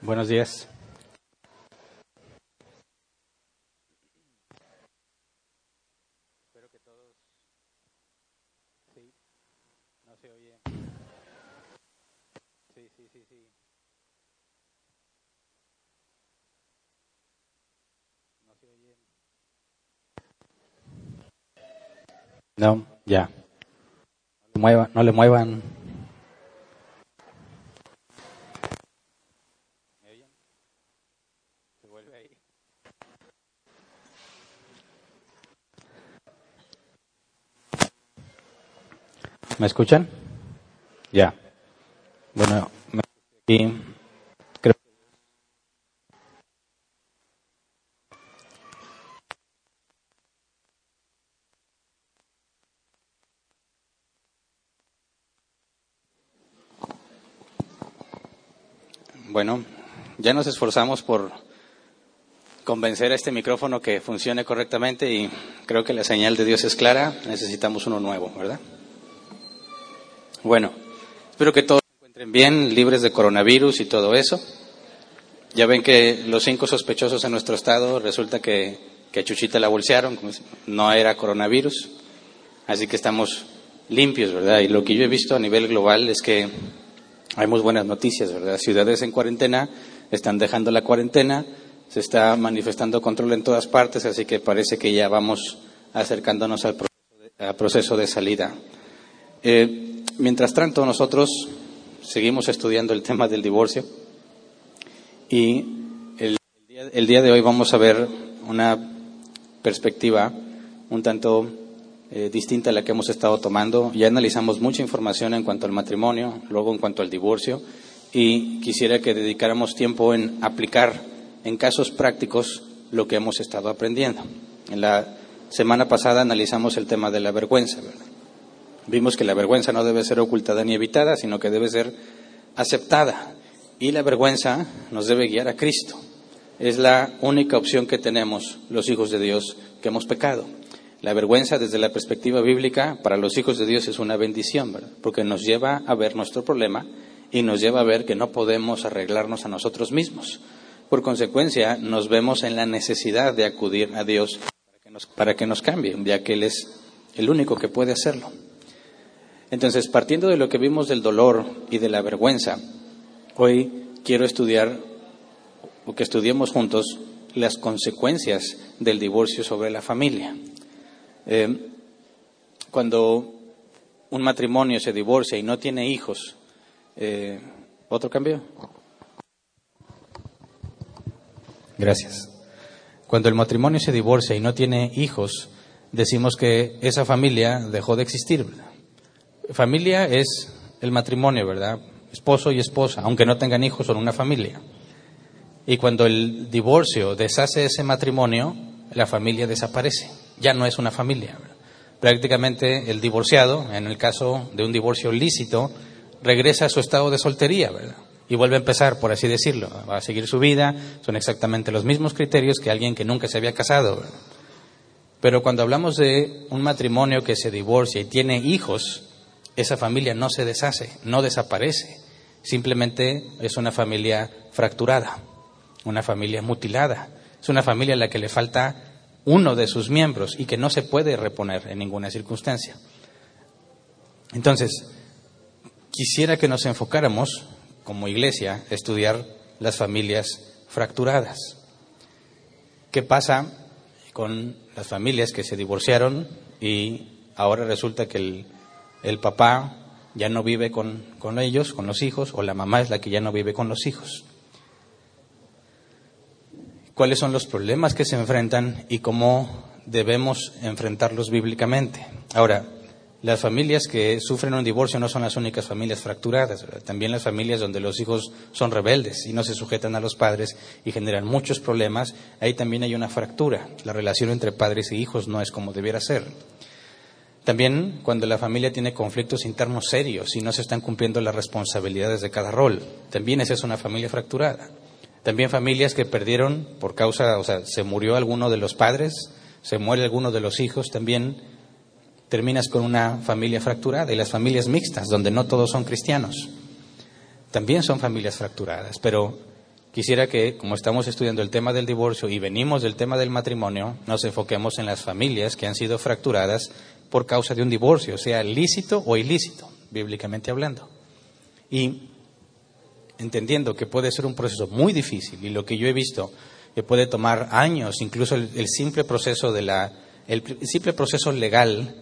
Buenos días. Espero que todos. Sí, no se oye. Sí, sí, sí, sí. No se oye. No, ya. No le muevan. No le muevan. ¿Me oyen? Se vuelve ahí. ¿Me escuchan? Ya. Bueno, me y creo Bueno, ya nos esforzamos por convencer a este micrófono que funcione correctamente y creo que la señal de Dios es clara. Necesitamos uno nuevo, ¿verdad? Bueno, espero que todos se encuentren bien, libres de coronavirus y todo eso. Ya ven que los cinco sospechosos en nuestro estado resulta que, que a Chuchita la bolsearon, no era coronavirus. Así que estamos limpios, ¿verdad? Y lo que yo he visto a nivel global es que hay muy buenas noticias, ¿verdad? Ciudades en cuarentena están dejando la cuarentena, se está manifestando control en todas partes, así que parece que ya vamos acercándonos al proceso de, al proceso de salida. Eh, mientras tanto, nosotros seguimos estudiando el tema del divorcio y el, el día, de hoy vamos a ver una perspectiva un tanto eh, distinta a la que hemos estado tomando. Ya analizamos mucha información en cuanto al matrimonio, luego en cuanto al divorcio, y quisiera que dedicáramos tiempo en aplicar en casos prácticos lo que hemos estado aprendiendo. En la semana pasada analizamos el tema de la vergüenza. ¿verdad? Vimos que la vergüenza no debe ser ocultada ni evitada, sino que debe ser aceptada. Y la vergüenza nos debe guiar a Cristo. Es la única opción que tenemos los hijos de Dios que hemos pecado. La vergüenza desde la perspectiva bíblica para los hijos de Dios es una bendición, ¿verdad? Porque nos lleva a ver nuestro problema y nos lleva a ver que no podemos arreglarnos a nosotros mismos. Por consecuencia, nos vemos en la necesidad de acudir a Dios para que nos, para que nos cambie, ya que Él es el único que puede hacerlo. Entonces, partiendo de lo que vimos del dolor y de la vergüenza, hoy quiero estudiar o que estudiemos juntos las consecuencias del divorcio sobre la familia. Eh, cuando un matrimonio se divorcia y no tiene hijos, eh, ¿otro cambio? Gracias. Cuando el matrimonio se divorcia y no tiene hijos, decimos que esa familia dejó de existir. Familia es el matrimonio, ¿verdad? Esposo y esposa, aunque no tengan hijos, son una familia. Y cuando el divorcio deshace ese matrimonio, la familia desaparece. Ya no es una familia. Prácticamente el divorciado, en el caso de un divorcio lícito, regresa a su estado de soltería, ¿verdad? Y vuelve a empezar, por así decirlo, va a seguir su vida, son exactamente los mismos criterios que alguien que nunca se había casado. ¿verdad? Pero cuando hablamos de un matrimonio que se divorcia y tiene hijos, esa familia no se deshace, no desaparece, simplemente es una familia fracturada, una familia mutilada, es una familia a la que le falta uno de sus miembros y que no se puede reponer en ninguna circunstancia. Entonces, quisiera que nos enfocáramos como iglesia a estudiar las familias fracturadas. ¿Qué pasa con las familias que se divorciaron y ahora resulta que el, el papá ya no vive con, con, ellos, con los hijos, o la mamá es la que ya no vive con los hijos? ¿Cuáles son los problemas que se enfrentan y cómo debemos enfrentarlos bíblicamente? Ahora, las familias que sufren un divorcio no son las únicas familias fracturadas, también las familias donde los hijos son rebeldes y no se sujetan a los padres y generan muchos problemas, ahí también hay una fractura. La relación entre padres y hijos no es como debiera ser. También cuando la familia tiene conflictos internos serios y no se están cumpliendo las responsabilidades de cada rol, también esa es una familia fracturada. También familias que perdieron por causa, o sea, se murió alguno de los padres, se muere alguno de los hijos, también terminas con una familia fracturada. Y las familias mixtas, donde no todos son cristianos, también son familias fracturadas. Pero quisiera que, como estamos estudiando el tema del divorcio y venimos del tema del matrimonio, nos enfoquemos en las familias que han sido fracturadas por causa de un divorcio, sea lícito o ilícito, bíblicamente hablando. Y entendiendo que puede ser un proceso muy difícil y lo que yo he visto que puede tomar años, incluso el, simple proceso de la, el simple proceso legal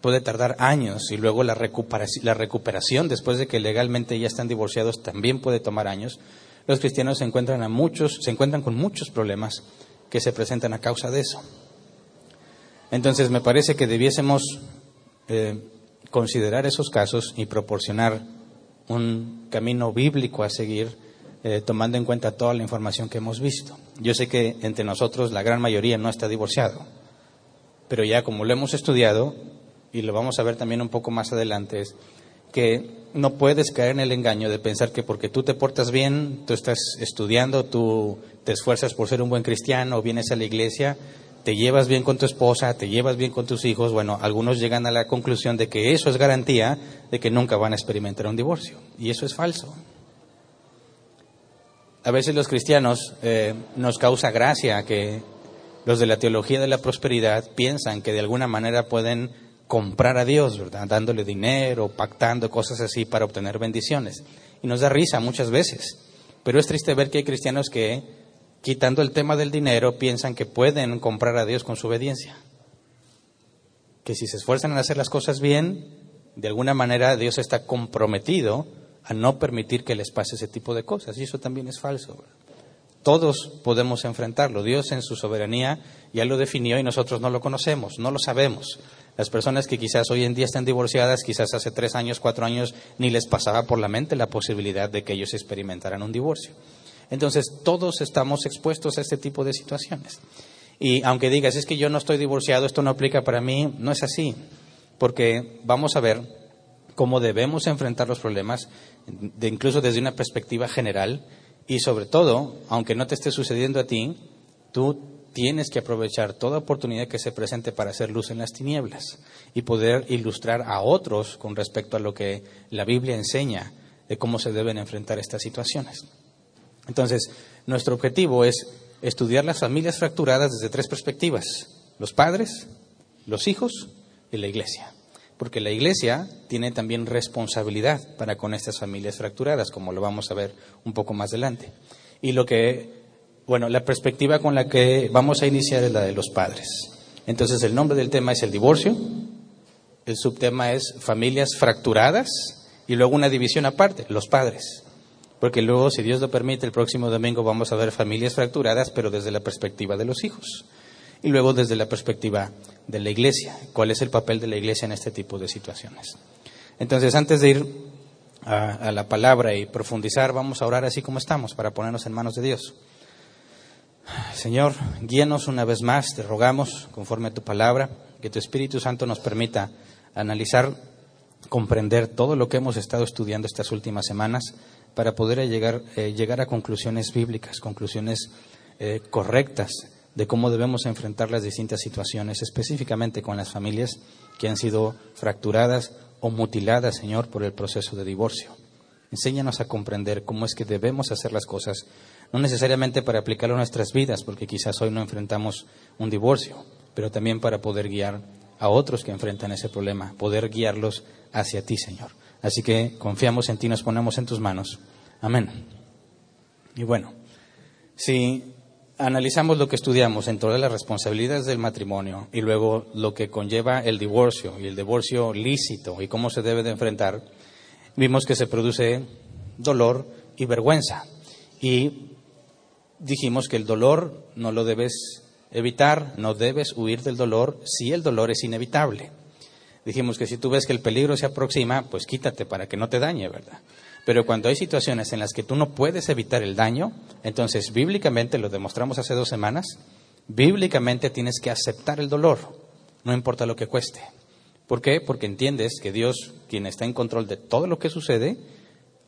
puede tardar años y luego la recuperación, la recuperación después de que legalmente ya están divorciados también puede tomar años. Los cristianos se encuentran a muchos, se encuentran con muchos problemas que se presentan a causa de eso. Entonces me parece que debiésemos eh, considerar esos casos y proporcionar un camino bíblico a seguir, eh, tomando en cuenta toda la información que hemos visto. Yo sé que entre nosotros la gran mayoría no está divorciado, pero ya como lo hemos estudiado, y lo vamos a ver también un poco más adelante, es que no puedes caer en el engaño de pensar que porque tú te portas bien, tú estás estudiando, tú te esfuerzas por ser un buen cristiano, o vienes a la iglesia, te llevas bien con tu esposa, te llevas bien con tus hijos, bueno, algunos llegan a la conclusión de que eso es garantía de que nunca van a experimentar un divorcio. Y eso es falso. A veces los cristianos eh, nos causa gracia que los de la teología de la prosperidad piensan que de alguna manera pueden comprar a Dios, ¿verdad? Dándole dinero, pactando cosas así para obtener bendiciones. Y nos da risa muchas veces. Pero es triste ver que hay cristianos que quitando el tema del dinero, piensan que pueden comprar a Dios con su obediencia. Que si se esfuerzan en hacer las cosas bien, de alguna manera Dios está comprometido a no permitir que les pase ese tipo de cosas. Y eso también es falso. Todos podemos enfrentarlo. Dios en su soberanía ya lo definió y nosotros no lo conocemos, no lo sabemos. Las personas que quizás hoy en día están divorciadas, quizás hace tres años, cuatro años, ni les pasaba por la mente la posibilidad de que ellos experimentaran un divorcio. Entonces, todos estamos expuestos a este tipo de situaciones. Y aunque digas, es que yo no estoy divorciado, esto no aplica para mí, no es así, porque vamos a ver cómo debemos enfrentar los problemas, de incluso desde una perspectiva general, y sobre todo, aunque no te esté sucediendo a ti, tú tienes que aprovechar toda oportunidad que se presente para hacer luz en las tinieblas y poder ilustrar a otros con respecto a lo que la Biblia enseña de cómo se deben enfrentar estas situaciones. Entonces, nuestro objetivo es estudiar las familias fracturadas desde tres perspectivas, los padres, los hijos y la iglesia. Porque la iglesia tiene también responsabilidad para con estas familias fracturadas, como lo vamos a ver un poco más adelante. Y lo que, bueno, la perspectiva con la que vamos a iniciar es la de los padres. Entonces, el nombre del tema es el divorcio, el subtema es familias fracturadas y luego una división aparte, los padres. Porque luego, si Dios lo permite, el próximo domingo vamos a ver familias fracturadas, pero desde la perspectiva de los hijos. Y luego desde la perspectiva de la iglesia. ¿Cuál es el papel de la iglesia en este tipo de situaciones? Entonces, antes de ir a, la palabra y profundizar, vamos a orar así como estamos, para ponernos en manos de Dios. Señor, guíanos una vez más, te rogamos, conforme a tu palabra, que tu Espíritu Santo nos permita analizar, comprender todo lo que hemos estado estudiando estas últimas semanas para poder llegar, eh, llegar a conclusiones bíblicas, conclusiones eh, correctas de cómo debemos enfrentar las distintas situaciones, específicamente con las familias que han sido fracturadas o mutiladas, Señor, por el proceso de divorcio. Enséñanos a comprender cómo es que debemos hacer las cosas, no necesariamente para aplicarlo a nuestras vidas, porque quizás hoy no enfrentamos un divorcio, pero también para poder guiar a otros que enfrentan ese problema, poder guiarlos hacia ti, Señor. Así que confiamos en ti, nos ponemos en tus manos. Amén. Y bueno, si analizamos lo que estudiamos en todas las responsabilidades del matrimonio y luego lo que conlleva el divorcio y el divorcio lícito y cómo se debe de enfrentar, vimos que se produce dolor y vergüenza. Y dijimos que el dolor no lo debes evitar, no debes huir del dolor si el dolor es inevitable dijimos que si tú ves que el peligro se aproxima, pues quítate para que no te dañe, ¿verdad? Pero cuando hay situaciones en las que tú no puedes evitar el daño, entonces bíblicamente, lo demostramos hace dos semanas, bíblicamente tienes que aceptar el dolor, no importa lo que cueste. ¿Por qué? Porque entiendes que Dios, quien está en control de todo lo que sucede,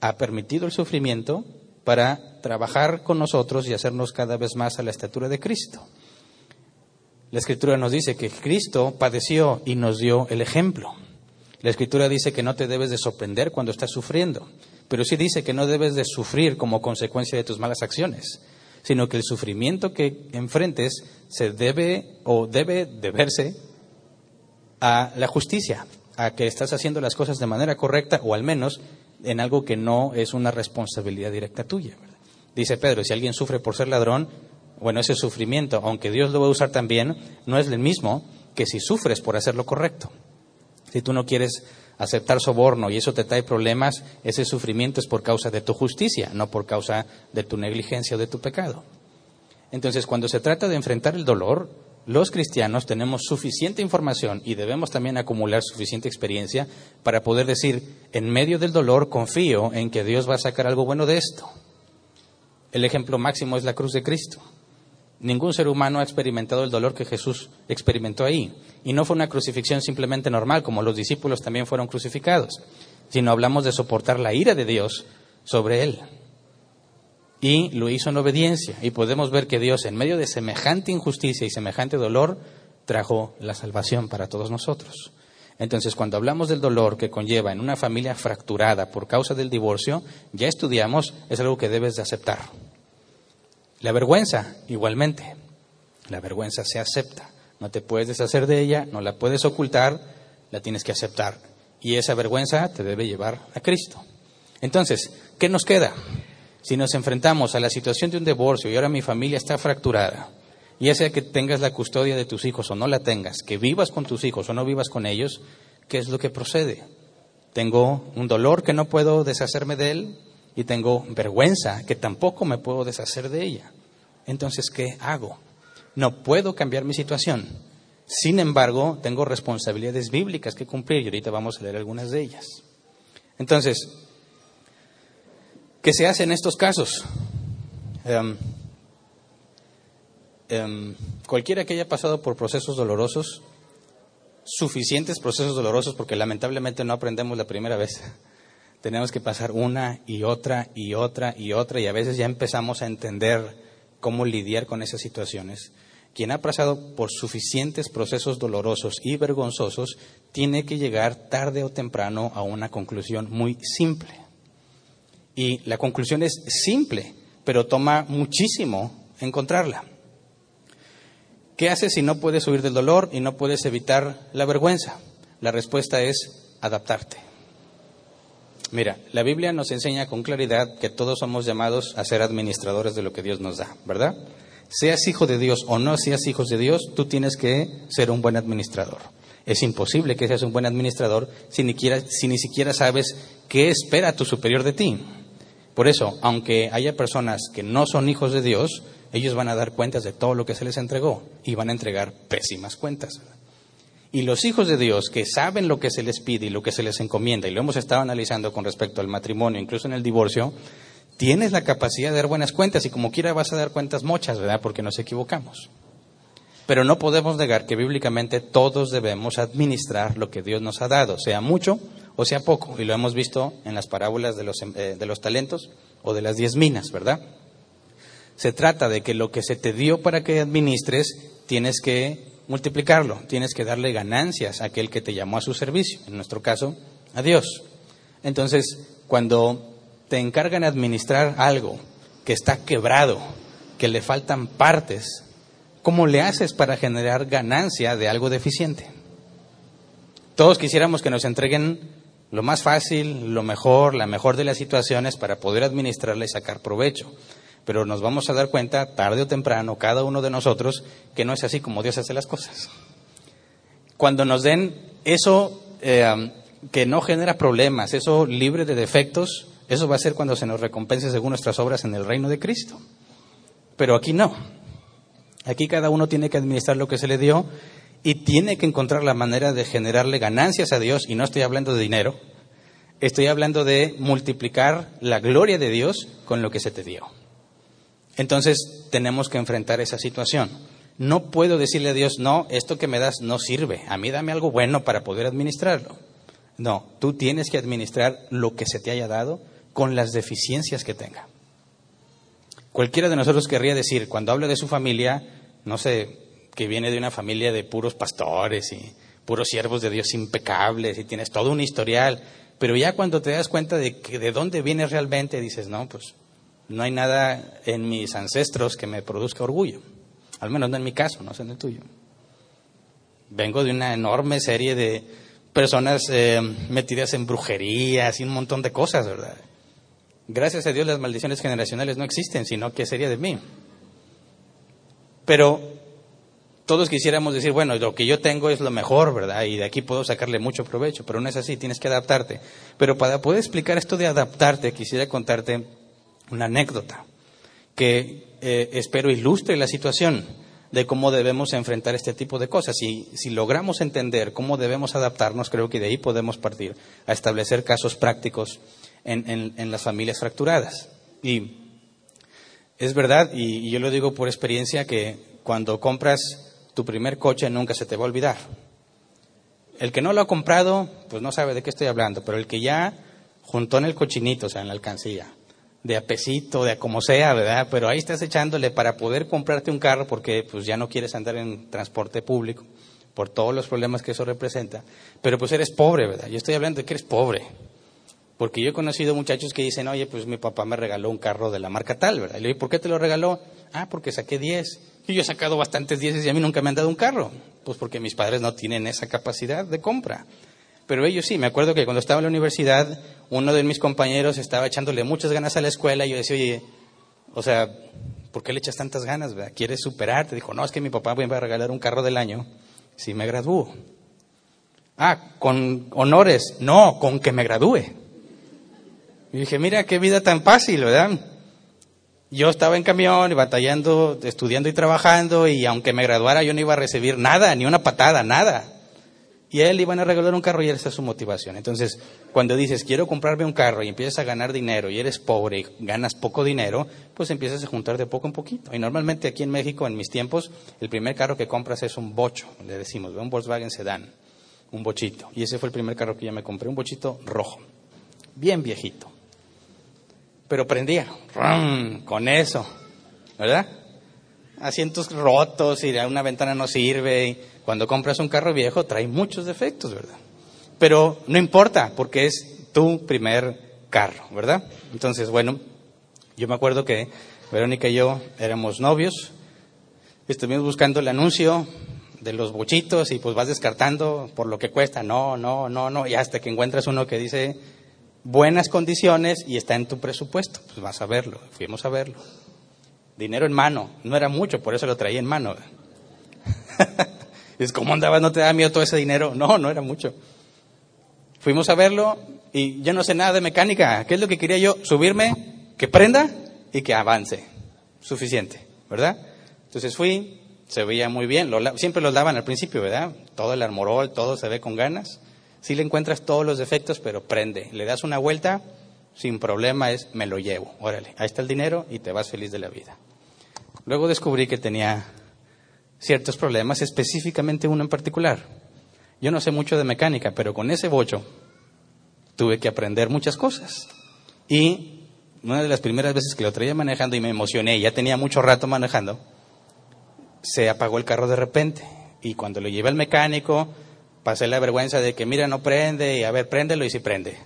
ha permitido el sufrimiento para trabajar con nosotros y hacernos cada vez más a la estatura de Cristo. La escritura nos dice que Cristo padeció y nos dio el ejemplo. La escritura dice que no te debes de sorprender cuando estás sufriendo, pero sí dice que no debes de sufrir como consecuencia de tus malas acciones, sino que el sufrimiento que enfrentes se debe o debe deberse a la justicia, a que estás haciendo las cosas de manera correcta o al menos en algo que no es una responsabilidad directa tuya. Dice Pedro, si alguien sufre por ser ladrón, bueno, ese sufrimiento, aunque Dios lo va a usar también, no es el mismo que si sufres por hacer lo correcto. Si tú no quieres aceptar soborno y eso te trae problemas, ese sufrimiento es por causa de tu justicia, no por causa de tu negligencia o de tu pecado. Entonces, cuando se trata de enfrentar el dolor, los cristianos tenemos suficiente información y debemos también acumular suficiente experiencia para poder decir, en medio del dolor confío en que Dios va a sacar algo bueno de esto. El ejemplo máximo es la cruz de Cristo. Ningún ser humano ha experimentado el dolor que Jesús experimentó ahí. Y no fue una crucifixión simplemente normal, como los discípulos también fueron crucificados, sino hablamos de soportar la ira de Dios sobre él. Y lo hizo en obediencia. Y podemos ver que Dios, en medio de semejante injusticia y semejante dolor, trajo la salvación para todos nosotros. Entonces, cuando hablamos del dolor que conlleva en una familia fracturada por causa del divorcio, ya estudiamos, es algo que debes de aceptar. La vergüenza, igualmente. La vergüenza se acepta. No te puedes deshacer de ella, no la puedes ocultar, la tienes que aceptar. Y esa vergüenza te debe llevar a Cristo. Entonces, ¿qué nos queda? Si nos enfrentamos a la situación de un divorcio y ahora mi familia está fracturada, ya sea que tengas la custodia de tus hijos o no la tengas, que vivas con tus hijos o no vivas con ellos, ¿qué es lo que procede? Tengo un dolor que no puedo deshacerme de él, y tengo vergüenza que tampoco me puedo deshacer de ella. Entonces, ¿qué hago? No puedo cambiar mi situación. Sin embargo, tengo responsabilidades bíblicas que cumplir y ahorita vamos a leer algunas de ellas. Entonces, ¿qué se hace en estos casos? Em, em, cualquiera que haya pasado por procesos dolorosos, suficientes procesos dolorosos, porque lamentablemente no aprendemos la primera vez, tenemos que pasar una y otra y otra y otra y a veces ya empezamos a entender cómo lidiar con esas situaciones. Quien ha pasado por suficientes procesos dolorosos y vergonzosos tiene que llegar tarde o temprano a una conclusión muy simple. Y la conclusión es simple, pero toma muchísimo encontrarla. ¿Qué haces si no puedes huir del dolor y no puedes evitar la vergüenza? La respuesta es adaptarte. Mira, la Biblia nos enseña con claridad que todos somos llamados a ser administradores de lo que Dios nos da, ¿verdad? Seas hijo de Dios o no seas hijo de Dios, tú tienes que ser un buen administrador. Es imposible que seas un buen administrador si ni, si ni siquiera sabes qué espera tu superior de ti. Por eso, aunque haya personas que no son hijos de Dios, ellos van a dar cuentas de todo lo que se les entregó y van a entregar pésimas cuentas. Y los hijos de Dios que saben lo que se les pide y lo que se les encomienda, y lo hemos estado analizando con respecto al matrimonio, incluso en el divorcio, tienes la capacidad de dar buenas cuentas y como quiera vas a dar cuentas muchas, ¿verdad? Porque nos equivocamos. Pero no podemos negar que bíblicamente todos debemos administrar lo que Dios nos ha dado, sea mucho o sea poco. Y lo hemos visto en las parábolas de los, eh, de los talentos o de las diez minas, ¿verdad? Se trata de que lo que se te dio para que administres, tienes que multiplicarlo, tienes que darle ganancias a aquel que te llamó a su servicio, en nuestro caso, a Dios. Entonces, cuando te encargan administrar algo que está quebrado, que le faltan partes, ¿cómo le haces para generar ganancia de algo deficiente? Todos quisiéramos que nos entreguen lo más fácil, lo mejor, la mejor de las situaciones para poder administrarla y sacar provecho pero nos vamos a dar cuenta tarde o temprano, cada uno de nosotros, que no es así como Dios hace las cosas. Cuando nos den eso eh, que no genera problemas, eso libre de defectos, eso va a ser cuando se nos recompense según nuestras obras en el reino de Cristo. Pero aquí no. Aquí cada uno tiene que administrar lo que se le dio y tiene que encontrar la manera de generarle ganancias a Dios, y no estoy hablando de dinero, estoy hablando de multiplicar la gloria de Dios con lo que se te dio. Entonces tenemos que enfrentar esa situación. No puedo decirle a Dios, no, esto que me das no sirve, a mí dame algo bueno para poder administrarlo. No, tú tienes que administrar lo que se te haya dado con las deficiencias que tenga. Cualquiera de nosotros querría decir, cuando habla de su familia, no sé, que viene de una familia de puros pastores y puros siervos de Dios impecables y tienes todo un historial, Pero ya cuando te das cuenta de que de dónde vienes realmente, dices, no, pues no hay nada en mis ancestros que me produzca orgullo. Al menos no en mi caso, no sé en el tuyo. Vengo de una enorme serie de personas eh, metidas en brujerías y un montón de cosas, ¿verdad? Gracias a Dios las maldiciones generacionales no existen, sino que sería de mí. Pero todos quisiéramos decir, bueno, lo que yo tengo es lo mejor, ¿verdad? Y de aquí puedo sacarle mucho provecho, pero no es así, tienes que adaptarte. Pero para poder explicar esto de adaptarte, quisiera contarte una anécdota que eh, espero ilustre la situación de cómo debemos enfrentar este tipo de cosas. Y si logramos entender cómo debemos adaptarnos, creo que de ahí podemos partir a establecer casos prácticos en, en, las familias fracturadas. Y es verdad, y yo lo digo por experiencia, que cuando compras tu primer coche nunca se te va a olvidar. El que no lo ha comprado, pues no sabe de qué estoy hablando, pero el que ya juntó en el cochinito, o sea, en la alcancía, de a pesito, de a como sea, ¿verdad? Pero ahí estás echándole para poder comprarte un carro porque pues ya no quieres andar en transporte público por todos los problemas que eso representa, pero pues eres pobre, ¿verdad? Yo estoy hablando de que eres pobre. Porque yo he conocido muchachos que dicen, oye, pues mi papá me regaló un carro de la marca tal, ¿verdad? Y le digo, ¿por qué te lo regaló? Ah, porque saqué 10. Y yo he sacado bastantes 10 y a mí nunca me han dado un carro. Pues porque mis padres no tienen esa capacidad de compra. Pero ellos sí, me acuerdo que cuando estaba en la universidad, uno de mis compañeros estaba echándole muchas ganas a la escuela y yo decía, oye, o sea, ¿por qué le echas tantas ganas? ¿verdad? ¿Quieres superarte? Dijo, no, es que mi papá me va a regalar un carro del año si me gradúo. Ah, con honores. No, con que me gradúe. Y dije, mira qué vida tan fácil, ¿verdad? Yo estaba en camión y batallando, estudiando y trabajando y aunque me graduara yo no iba a recibir nada, ni una patada, nada. Y a él le iban a regalar un carro y esa es su motivación. Entonces, cuando dices, quiero comprarme un carro y empiezas a ganar dinero y eres pobre y ganas poco dinero, pues empiezas a juntar de poco en poquito. Y normalmente aquí en México, en mis tiempos, el primer carro que compras es un bocho, le decimos, un Volkswagen Sedán, un bochito. Y ese fue el primer carro que yo me compré, un bochito rojo, bien viejito pero prendía, con eso, ¿verdad? Asientos rotos y una ventana no sirve. Y cuando compras un carro viejo trae muchos defectos, ¿verdad? Pero no importa porque es tu primer carro, ¿verdad? Entonces, bueno, yo me acuerdo que Verónica y yo éramos novios, estuvimos buscando el anuncio de los bochitos y pues vas descartando por lo que cuesta, no, no, no, no, y hasta que encuentras uno que dice buenas condiciones y está en tu presupuesto. Pues vas a verlo, fuimos a verlo. Dinero en mano, no era mucho, por eso lo traía en mano. es como andabas, no te da miedo todo ese dinero. No, no era mucho. Fuimos a verlo y yo no sé nada de mecánica. ¿Qué es lo que quería yo? Subirme, que prenda y que avance. Suficiente, ¿verdad? Entonces fui, se veía muy bien. siempre los daban al principio, ¿verdad? Todo el armorol, todo se ve con ganas. Si le encuentras todos los defectos, pero prende. Le das una vuelta, sin problema es, me lo llevo. Órale, ahí está el dinero y te vas feliz de la vida. Luego descubrí que tenía ciertos problemas, específicamente uno en particular. Yo no sé mucho de mecánica, pero con ese bocho tuve que aprender muchas cosas. Y una de las primeras veces que lo traía manejando y me emocioné, ya tenía mucho rato manejando, se apagó el carro de repente. Y cuando lo llevé al mecánico, pasé la vergüenza de que, mira, no prende, y a ver, préndelo y si prende.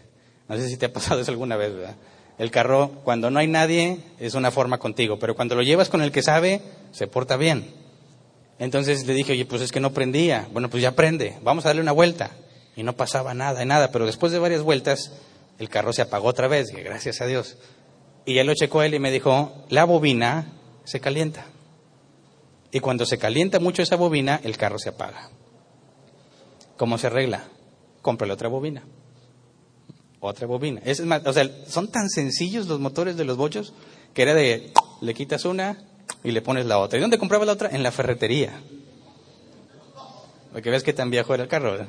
No sé si te ha pasado eso alguna vez, ¿verdad? El carro, cuando no hay nadie, es una forma contigo, pero cuando lo llevas con el que sabe, se porta bien. Entonces le dije, oye, pues es que no prendía. Bueno, pues ya prende, vamos a darle una vuelta. Y no pasaba nada, nada, pero después de varias vueltas, el carro se apagó otra vez, gracias a Dios. Y ya lo checó él y me dijo, la bobina se calienta. Y cuando se calienta mucho esa bobina, el carro se apaga. ¿Cómo se arregla? Cómprale otra bobina. Otra bobina. O sea, son tan sencillos los motores de los bochos que era de le quitas una y le pones la otra. ¿Y dónde compraba la otra? En la ferretería. Porque ves que tan viejo era el carro.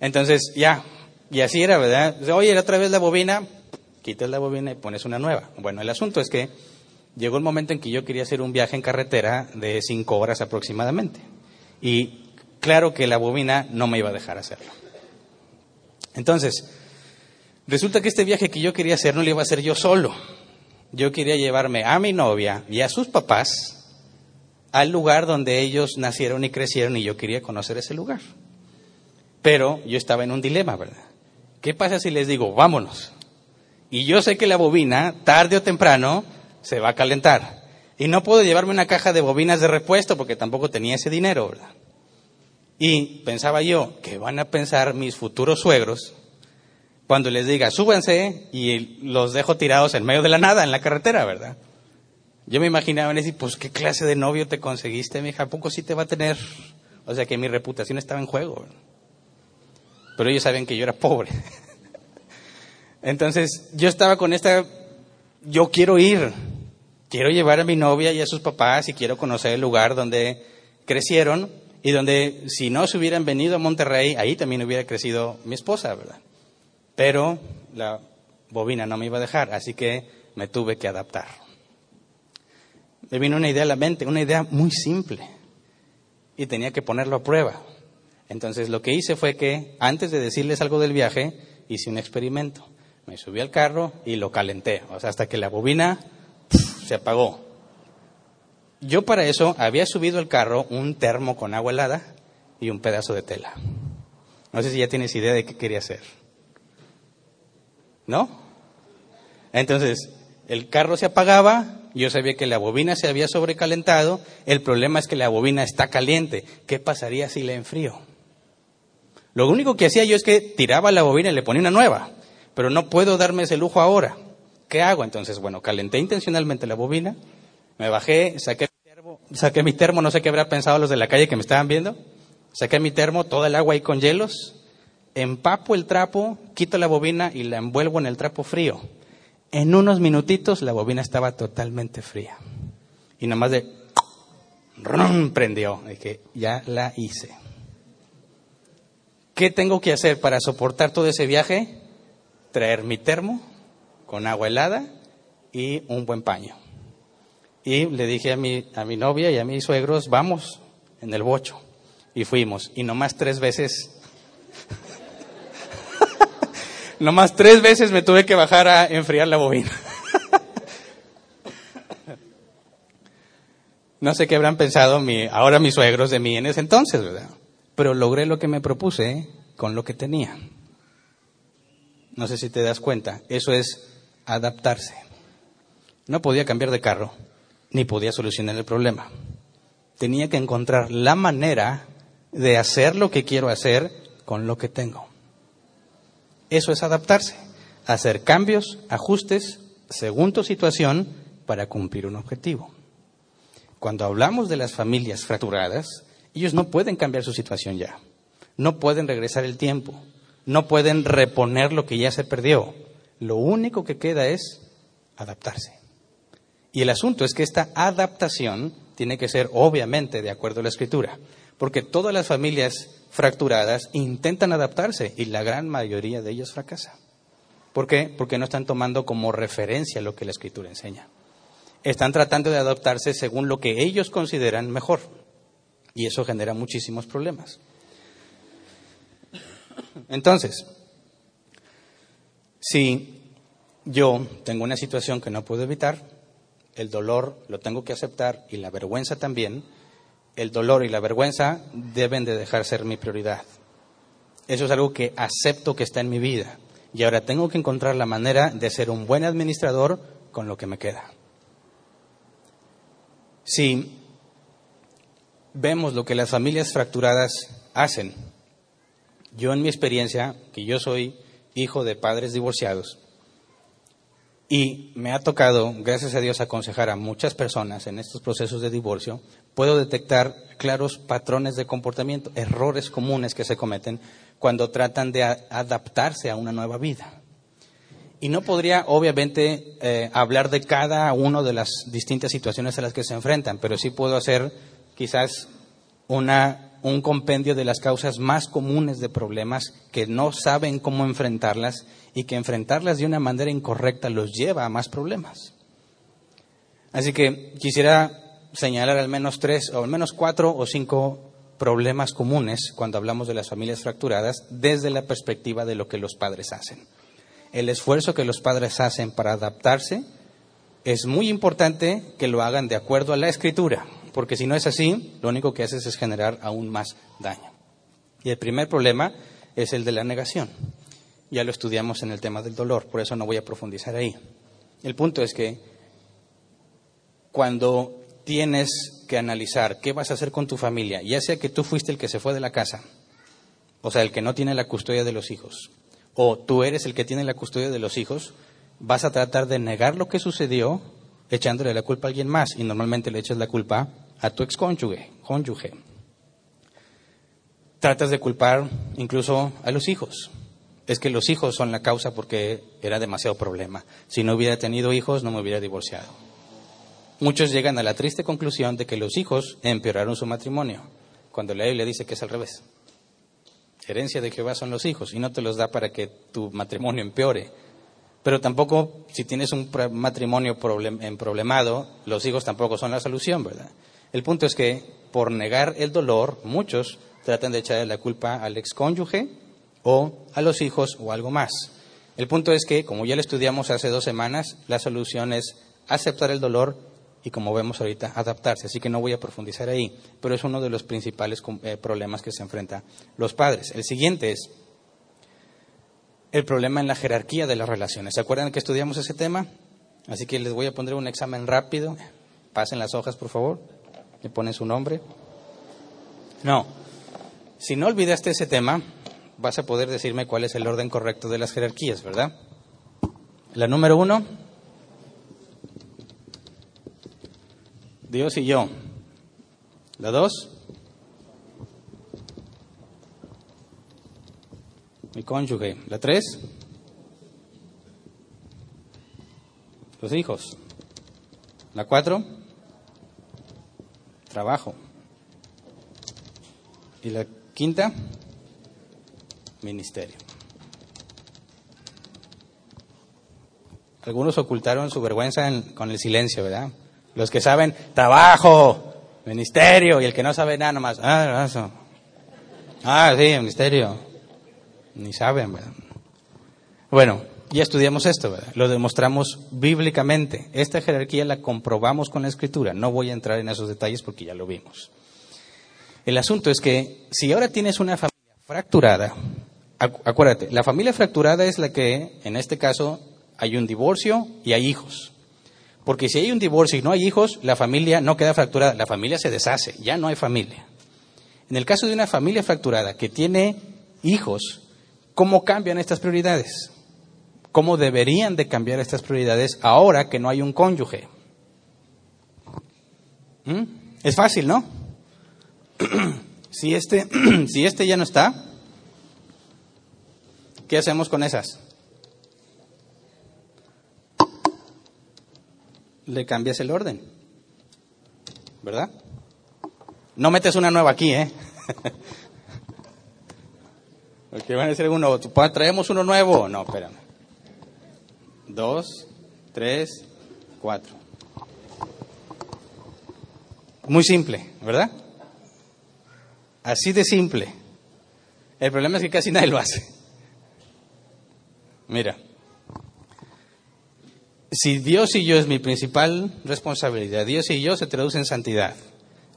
Entonces, ya, y así era, ¿verdad? Oye, otra vez la bobina, quitas la bobina y pones una nueva. Bueno, el asunto es que llegó el momento en que yo quería hacer un viaje en carretera de cinco horas aproximadamente. Y claro que la bobina no me iba a dejar hacerlo. Entonces, resulta que este viaje que yo quería hacer no lo iba a hacer yo solo. Yo quería llevarme a mi novia y a sus papás al lugar donde ellos nacieron y crecieron y yo quería conocer ese lugar. Pero yo estaba en un dilema, ¿verdad? ¿qué pasa si les digo, vámonos? Y yo sé que la bobina, tarde o temprano, se va a calentar. Y no puedo llevarme una caja de bobinas de repuesto porque tampoco tenía ese dinero, ¿verdad? Y pensaba yo, ¿qué van a pensar mis futuros suegros cuando les diga, súbanse y los dejo tirados en medio de la nada, en la carretera, ¿verdad? Yo me imaginaba decir, pues, ¿qué clase de novio te conseguiste, mija? ¿A poco sí te va a tener? O sea, que mi reputación estaba en juego. Pero ellos saben que yo era pobre. Entonces, yo estaba con esta, yo quiero ir, quiero llevar a mi novia y a sus papás y quiero conocer el lugar donde crecieron y donde si no se hubieran venido a Monterrey, ahí también hubiera crecido mi esposa, ¿verdad? Pero la bobina no me iba a dejar, así que me tuve que adaptar. Me vino una idea a la mente, una idea muy simple, y tenía que ponerlo a prueba. Entonces lo que hice fue que, antes de decirles algo del viaje, hice un experimento. Me subí al carro y lo calenté, o sea, hasta que la bobina se apagó. Yo para eso había subido al carro un termo con agua helada y un pedazo de tela. No sé si ya tienes idea de qué quería hacer. ¿No? Entonces, el carro se apagaba, yo sabía que la bobina se había sobrecalentado, el problema es que la bobina está caliente. ¿Qué pasaría si la enfrío? Lo único que hacía yo es que tiraba la bobina y le ponía una nueva, pero no puedo darme ese lujo ahora. ¿Qué hago? Entonces, bueno, calenté intencionalmente la bobina, me bajé, saqué mi termo, saqué mi termo, no sé qué habrá pensado los de la calle que me estaban viendo. Saqué mi termo, toda el agua ahí con hielos, empapo el trapo, quito la bobina y la envuelvo en el trapo frío. En unos minutitos la bobina estaba totalmente fría. Y nada más de ¡rum! prendió. Que ya la hice. ¿Qué tengo que hacer para soportar todo ese viaje? Traer mi termo con agua helada y un buen paño. Y le dije a mi, a mi novia y a mis suegros, vamos en el bocho. Y fuimos. Y nomás tres veces, nomás tres veces me tuve que bajar a enfriar la bobina. no sé qué habrán pensado mi, ahora mis suegros de mí en ese entonces, ¿verdad? Pero logré lo que me propuse con lo que tenía. No sé si te das cuenta, eso es adaptarse. No podía cambiar de carro, ni podía solucionar el problema. Tenía que encontrar la manera de hacer lo que quiero hacer con lo que tengo. Eso es adaptarse, hacer cambios, ajustes según tu situación para cumplir un objetivo. Cuando hablamos de las familias fracturadas, ellos no pueden cambiar su situación ya, no pueden regresar el tiempo, no pueden reponer lo que ya se perdió. Lo único que queda es adaptarse. Y el asunto es que esta adaptación tiene que ser obviamente de acuerdo a la escritura, porque todas las familias fracturadas intentan adaptarse y la gran mayoría de ellas fracasa. ¿Por qué? Porque no están tomando como referencia lo que la escritura enseña. Están tratando de adaptarse según lo que ellos consideran mejor. Y eso genera muchísimos problemas. Entonces, si yo tengo una situación que no puedo evitar, el dolor lo tengo que aceptar y la vergüenza también, el dolor y la vergüenza deben de dejar ser mi prioridad. Eso es algo que acepto que está en mi vida. Y ahora tengo que encontrar la manera de ser un buen administrador con lo que me queda. Si vemos lo que las familias fracturadas hacen, yo en mi experiencia, que yo soy hijo de padres divorciados, y me ha tocado, gracias a Dios, aconsejar a muchas personas en estos procesos de divorcio, puedo detectar claros patrones de comportamiento, errores comunes que se cometen cuando tratan de adaptarse a una nueva vida. Y no podría, obviamente, eh, hablar de cada una de las distintas situaciones a las que se enfrentan, pero sí puedo hacer quizás una, un compendio de las causas más comunes de problemas que no saben cómo enfrentarlas y que enfrentarlas de una manera incorrecta los lleva a más problemas. Así que quisiera señalar al menos tres o al menos cuatro o cinco problemas comunes cuando hablamos de las familias fracturadas desde la perspectiva de lo que los padres hacen. El esfuerzo que los padres hacen para adaptarse es muy importante que lo hagan de acuerdo a la escritura, porque si no es así, lo único que haces es generar aún más daño. Y el primer problema es el de la negación. ya lo estudiamos en el tema del dolor, por eso no voy a profundizar ahí. El punto es que cuando tienes que analizar qué vas a hacer con tu familia, ya sea que tú fuiste el que se fue de la casa, o sea, el que no tiene la custodia de los hijos, o tú eres el que tiene la custodia de los hijos, vas a tratar de negar lo que sucedió echándole la culpa a alguien más y normalmente le echas la culpa a tu excónyuge, cónyuge. Tratas de culpar incluso a los hijos. Es que los hijos son la causa porque era demasiado problema. Si no hubiera tenido hijos, no me hubiera divorciado. Muchos llegan a la triste conclusión de que los hijos empeoraron su matrimonio, cuando la Biblia dice que es al revés. Herencia de Jehová son los hijos y no te los da para que tu matrimonio empeore. Pero tampoco, si tienes un matrimonio problemado, los hijos tampoco son la solución, ¿verdad? El punto es que por negar el dolor, muchos tratan de echarle la culpa al excónyuge o a los hijos o algo más. El punto es que, como ya lo estudiamos hace dos semanas, la solución es aceptar el dolor y, como vemos ahorita, adaptarse. Así que no voy a profundizar ahí, pero es uno de los principales eh, problemas que se enfrentan los padres. El siguiente es el problema en la jerarquía de las relaciones. ¿Se acuerdan que estudiamos ese tema? Así que les voy a poner un examen rápido. Pasen las hojas, por favor. Le ponen su nombre. No. Si no olvidaste ese tema, vas a poder decirme cuál es el orden correcto de las jerarquías, ¿verdad? La número uno, Dios y yo. La dos, mi cónyuge. La tres, los hijos. La cuatro, trabajo. Y la quinta, ministerio. Algunos ocultaron su vergüenza con el silencio, ¿verdad? Los que saben, trabajo, ministerio, y el que no sabe nada nomás, ah, eso. Ah, sí, ministerio. Ni saben, ¿verdad? Bueno, ya estudiamos esto, ¿verdad? Lo demostramos bíblicamente. Esta jerarquía la comprobamos con la escritura. No voy a entrar en esos detalles porque ya lo vimos. El asunto es que si ahora tienes una familia fracturada, acuérdate, la familia fracturada es la que, en este caso, hay un divorcio y hay hijos. Porque si hay un divorcio y no hay hijos, la familia no queda fracturada, la familia se deshace, ya no hay familia. En el caso de una familia fracturada que tiene hijos, ¿Cómo cambian estas prioridades? ¿Cómo deberían de cambiar estas prioridades ahora que no hay un cónyuge? ¿Mm? Es fácil, ¿no? si, este, si este ya no está, ¿qué hacemos con esas? Le cambias el orden, ¿verdad? No metes una nueva aquí, ¿eh? Porque van a decir uno, traemos uno nuevo. No, espérame. Dos, tres, cuatro. Muy simple, ¿verdad? Así de simple. El problema es que casi nadie lo hace. Mira, si Dios y yo es mi principal responsabilidad, Dios y yo se traduce en santidad.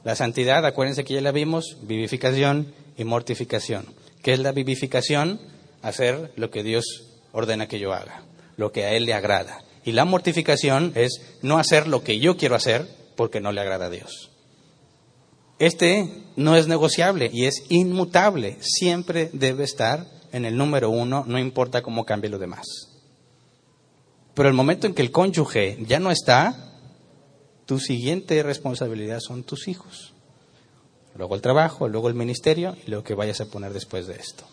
La santidad, acuérdense que ya la vimos, vivificación y mortificación. ¿Qué es la vivificación? Hacer lo que Dios ordena que yo haga, lo que a Él le agrada. Y la mortificación es no hacer lo que yo quiero hacer porque no le agrada a Dios. Este no es negociable y es inmutable. Siempre debe estar en el número uno, no importa cómo cambie lo demás. Pero el momento en que el cónyuge ya no está, tu siguiente responsabilidad son tus hijos luego el trabajo, luego el ministerio y lo que vayas a poner después de esto.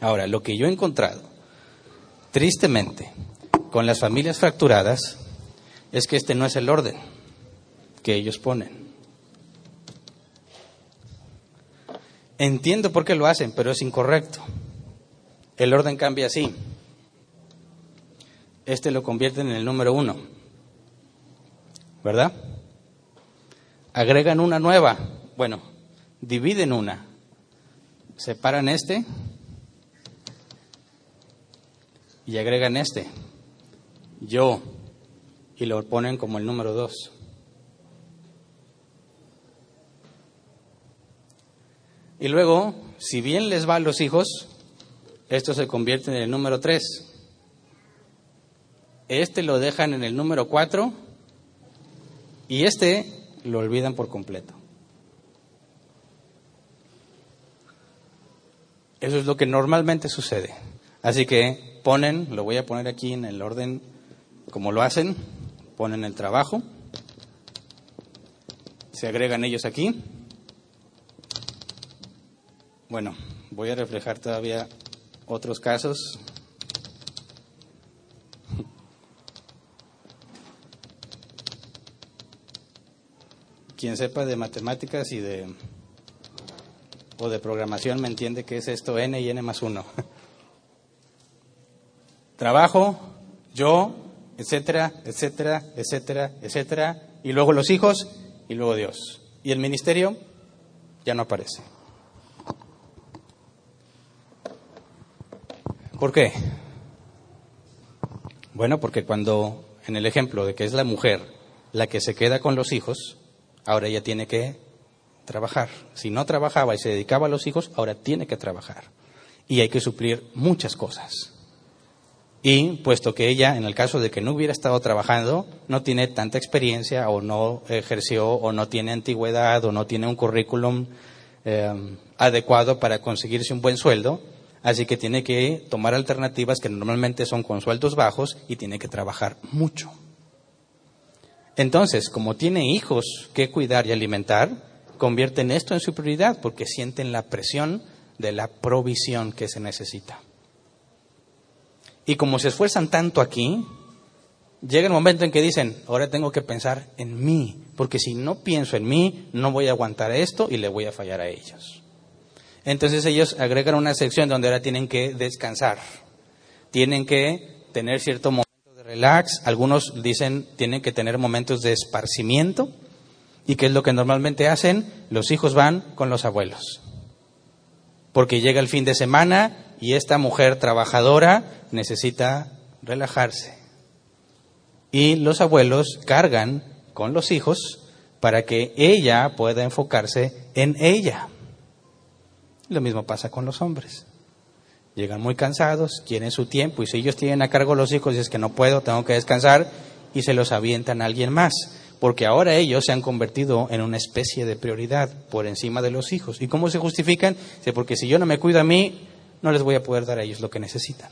Ahora, lo que yo he encontrado, tristemente, con las familias fracturadas, es que este no es el orden que ellos ponen. Entiendo por qué lo hacen, pero es incorrecto. El orden cambia así. Este lo convierten en el número uno. ¿Verdad? Agregan una nueva bueno, dividen una. Separan este y agregan este. Yo. Y lo ponen como el número dos. Y luego, si bien les va a los hijos, esto se convierte en el número 3. Este lo dejan en el número 4 y este lo olvidan por completo. Eso es lo que normalmente sucede. Así que ponen, lo voy a poner aquí en el orden como lo hacen, ponen el trabajo, se agregan ellos aquí. Bueno, voy a reflejar todavía otros casos. Quien sepa de matemáticas y de o de programación me entiende que es esto n y n más 1. Trabajo, yo, etcétera, etcétera, etcétera, etcétera, y luego los hijos y luego Dios. Y el ministerio ya no aparece. ¿Por qué? Bueno, porque cuando, en el ejemplo de que es la mujer la que se queda con los hijos, ahora ella tiene que trabajar. Si no trabajaba y se dedicaba a los hijos, ahora tiene que trabajar. Y hay que suplir muchas cosas. Y puesto que ella, en el caso de que no hubiera estado trabajando, no tiene tanta experiencia o no ejerció o no tiene antigüedad o no tiene un currículum eh, adecuado para conseguirse un buen sueldo, así que tiene que tomar alternativas que normalmente son con sueldos bajos y tiene que trabajar mucho. Entonces, como tiene hijos que cuidar y alimentar, convierten esto en su prioridad porque sienten la presión de la provisión que se necesita. Y como se esfuerzan tanto aquí, llega el momento en que dicen, ahora tengo que pensar en mí, porque si no pienso en mí, no voy a aguantar esto y le voy a fallar a ellos. Entonces ellos agregan una sección donde ahora tienen que descansar, tienen que tener cierto momento de relax, algunos dicen tienen que tener momentos de esparcimiento, y qué es lo que normalmente hacen, los hijos van con los abuelos. Porque llega el fin de semana y esta mujer trabajadora necesita relajarse. Y los abuelos cargan con los hijos para que ella pueda enfocarse en ella. Lo mismo pasa con los hombres. Llegan muy cansados, quieren su tiempo y si ellos tienen a cargo los hijos y es que no puedo, tengo que descansar y se los avientan a alguien más, porque ahora ellos se han convertido en una especie de prioridad por encima de los hijos. ¿Y cómo se justifican? Porque si yo no me cuido a mí, no les voy a poder dar a ellos lo que necesitan.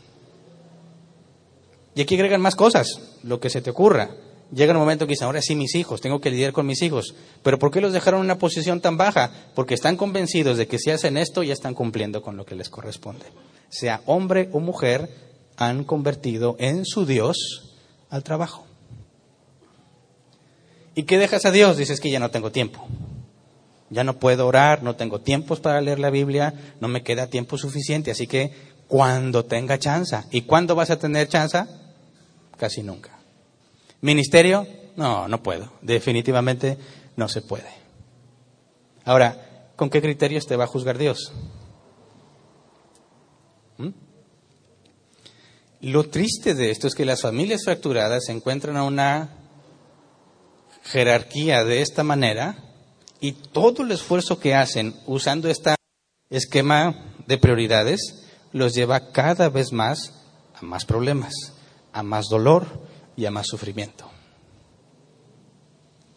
Y aquí agregan más cosas, lo que se te ocurra. Llega un momento que dicen, ahora sí mis hijos, tengo que lidiar con mis hijos. Pero ¿por qué los dejaron en una posición tan baja? Porque están convencidos de que si hacen esto ya están cumpliendo con lo que les corresponde. Sea hombre o mujer, han convertido en su Dios al trabajo. ¿Y qué dejas a Dios? Dices que ya no tengo tiempo. Ya no puedo orar, no tengo tiempos para leer la Biblia, no me queda tiempo suficiente, así que cuando tenga chance. ¿Y cuándo vas a tener chance? Casi nunca. ¿Ministerio? No, no puedo. Definitivamente no se puede. Ahora, ¿con qué criterios te va a juzgar Dios? ¿Mm? Lo triste de esto es que las familias fracturadas se encuentran a una jerarquía de esta manera y todo el esfuerzo que hacen usando este esquema de prioridades los lleva cada vez más a más problemas, a más dolor y a más sufrimiento.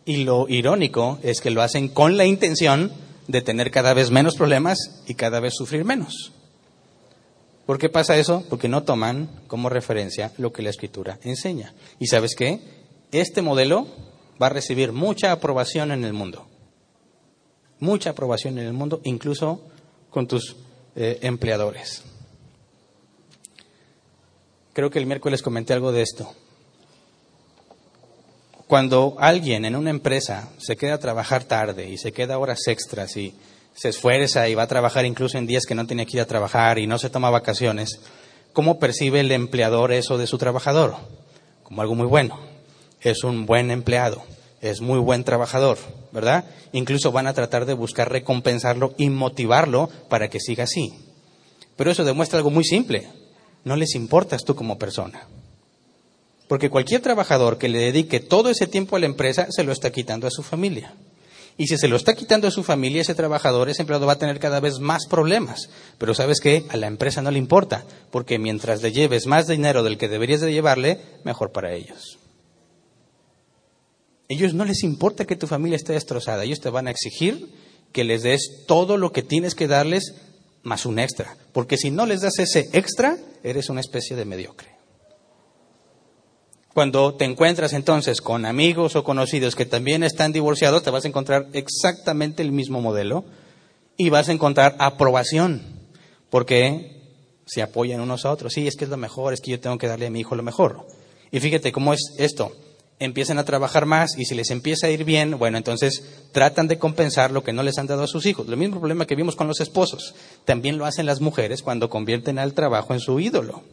Y lo irónico es que lo hacen con la intención de tener cada vez menos problemas y cada vez sufrir menos. ¿Por qué pasa eso? Porque no toman como referencia lo que la escritura enseña. ¿Y sabes qué? Este modelo va a recibir mucha aprobación en el mundo mucha aprobación en el mundo, incluso con tus eh, empleadores. Creo que el miércoles comenté algo de esto. Cuando alguien en una empresa se queda a trabajar tarde y se queda horas extras y se esfuerza y va a trabajar incluso en días que no tiene que ir a trabajar y no se toma vacaciones, ¿cómo percibe el empleador eso de su trabajador? Como algo muy bueno. Es un buen empleado es muy buen trabajador, ¿verdad? Incluso van a tratar de buscar recompensarlo y motivarlo para que siga así. Pero eso demuestra algo muy simple. No les importas tú como persona. Porque cualquier trabajador que le dedique todo ese tiempo a la empresa se lo está quitando a su familia. Y si se lo está quitando a su familia, ese trabajador, ese empleado va a tener cada vez más problemas. Pero sabes qué, a la empresa no le importa, porque mientras le lleves más dinero del que deberías de llevarle, mejor para ellos. Ellos no les importa que tu familia esté destrozada, ellos te van a exigir que les des todo lo que tienes que darles más un extra, porque si no les das ese extra, eres una especie de mediocre. Cuando te encuentras entonces con amigos o conocidos que también están divorciados, te vas a encontrar exactamente el mismo modelo y vas a encontrar aprobación, porque se apoyan unos a otros. Sí, es que es lo mejor, es que yo tengo que darle a mi hijo lo mejor. Y fíjate cómo es esto. Empiezan a trabajar más y si les empieza a ir bien, bueno, entonces tratan de compensar lo que no les han dado a sus hijos. Lo mismo problema que vimos con los esposos. También lo hacen las mujeres cuando convierten al trabajo en su ídolo.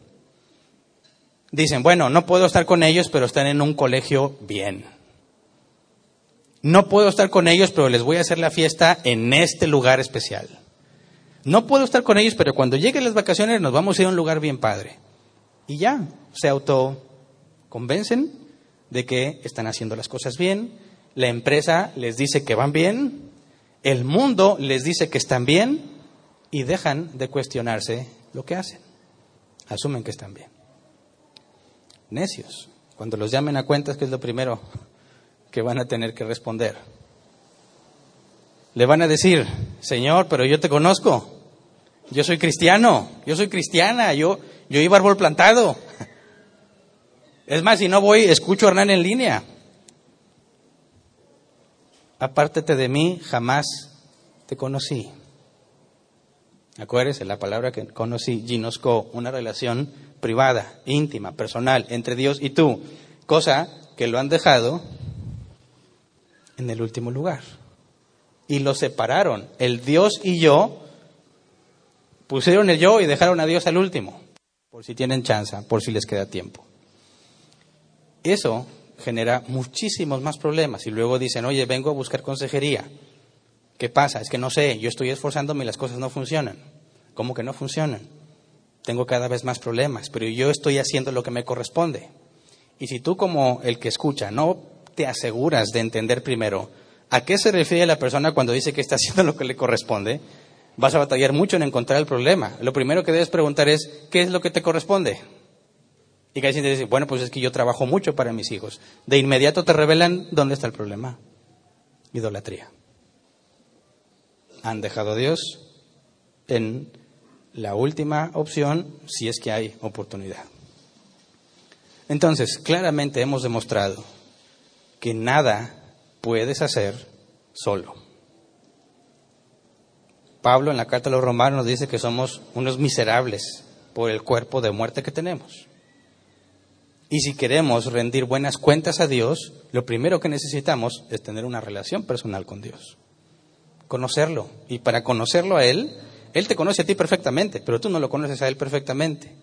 Dicen, bueno, no puedo estar con ellos, pero están en un colegio bien. No puedo estar con ellos, pero les voy a hacer la fiesta en este lugar especial. No puedo estar con ellos, pero cuando lleguen las vacaciones nos vamos a ir a un lugar bien padre. Y ya, se autoconvencen de que están haciendo las cosas bien, la empresa les dice que van bien, el mundo les dice que están bien y dejan de cuestionarse lo que hacen. Asumen que están bien necios. Cuando los llamen a cuentas, ¿qué es lo primero que van a tener que responder? Le van a decir, Señor, pero yo te conozco. Yo soy cristiano, yo soy cristiana, yo, yo iba árbol plantado. Es más, si no voy, escucho a Hernán en línea. Apártate de mí, jamás te conocí. Acuérdese, la palabra que conocí, ginosco, una relación privada, íntima, personal, entre Dios y tú, cosa que lo han dejado en el último lugar. Y lo separaron. El Dios y yo pusieron el yo y dejaron a Dios al último, por si tienen chance, por si les queda tiempo. Eso genera muchísimos más problemas y luego dicen, oye, vengo a buscar consejería. ¿Qué pasa? Es que no sé, yo estoy esforzándome y las cosas no funcionan. ¿Cómo que no funcionan? tengo cada vez más problemas, pero yo estoy haciendo lo que me corresponde. Y si tú como el que escucha no te aseguras de entender primero a qué se refiere la persona cuando dice que está haciendo lo que le corresponde, vas a batallar mucho en encontrar el problema. Lo primero que debes preguntar es, ¿qué es lo que te corresponde? Y casi te dice, bueno, pues es que yo trabajo mucho para mis hijos. De inmediato te revelan dónde está el problema. Idolatría. Han dejado a Dios en la última opción si es que hay oportunidad. Entonces, claramente hemos demostrado que nada puedes hacer solo. Pablo en la carta a los romanos nos dice que somos unos miserables por el cuerpo de muerte que tenemos. Y si queremos rendir buenas cuentas a Dios, lo primero que necesitamos es tener una relación personal con Dios. Conocerlo. Y para conocerlo a Él, él te conoce a ti perfectamente, pero tú no lo conoces a Él perfectamente.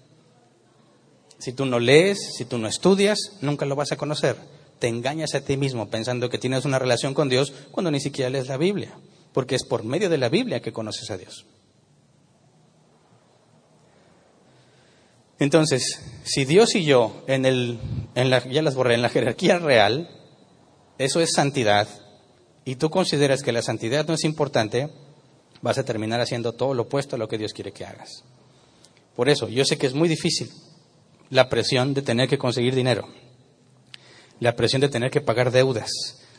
Si tú no lees, si tú no estudias, nunca lo vas a conocer. Te engañas a ti mismo pensando que tienes una relación con Dios cuando ni siquiera lees la Biblia, porque es por medio de la Biblia que conoces a Dios. Entonces, si Dios y yo, en el, en la, ya las borré, en la jerarquía real, eso es santidad, y tú consideras que la santidad no es importante, vas a terminar haciendo todo lo opuesto a lo que Dios quiere que hagas. Por eso, yo sé que es muy difícil la presión de tener que conseguir dinero, la presión de tener que pagar deudas,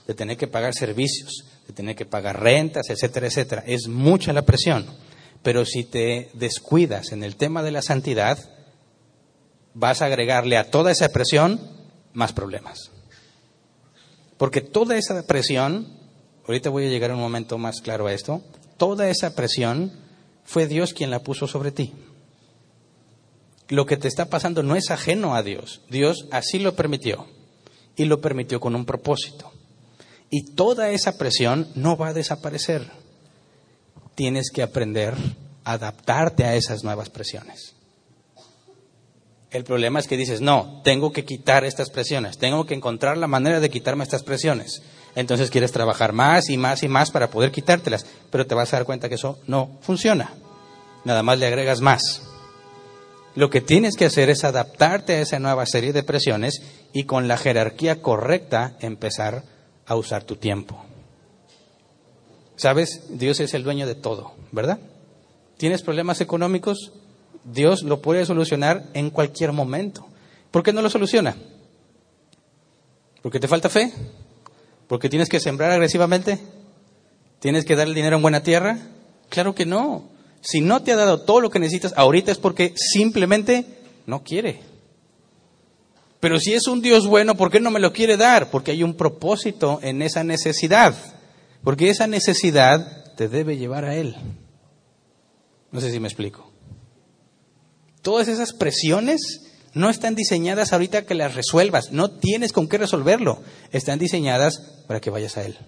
de tener que pagar servicios, de tener que pagar rentas, etcétera, etcétera. Es mucha la presión. Pero si te descuidas en el tema de la santidad, vas a agregarle a toda esa presión más problemas. Porque toda esa presión, ahorita voy a llegar a un momento más claro a esto, toda esa presión fue Dios quien la puso sobre ti. Lo que te está pasando no es ajeno a Dios. Dios así lo permitió y lo permitió con un propósito. Y toda esa presión no va a desaparecer. Tienes que aprender a adaptarte a esas nuevas presiones. El problema es que dices, no, tengo que quitar estas presiones, tengo que encontrar la manera de quitarme estas presiones entonces quieres trabajar más y más y más para poder quitártelas, pero te vas a dar cuenta que eso no funciona. Nada más le agregas más. Lo que tienes que hacer es adaptarte a esa nueva serie de presiones y con la jerarquía correcta empezar a usar tu tiempo. Sabes, Dios es el dueño de todo, ¿verdad? ¿Tienes problemas económicos? Dios lo puede solucionar en cualquier momento. ¿Por qué no lo soluciona? ¿Porque te falta fe? ¿Porque tienes que sembrar agresivamente? ¿Tienes que dar el dinero en buena tierra? Claro que no. Si no te ha dado todo lo que necesitas ahorita es porque simplemente no quiere. Pero si es un Dios bueno, ¿por qué no me lo quiere dar? Porque hay un propósito en esa necesidad. Porque esa necesidad te debe llevar a Él. No sé si me explico. Todas esas presiones no están diseñadas ahorita que las resuelvas. No tienes con qué resolverlo. Están diseñadas para que vayas a Él.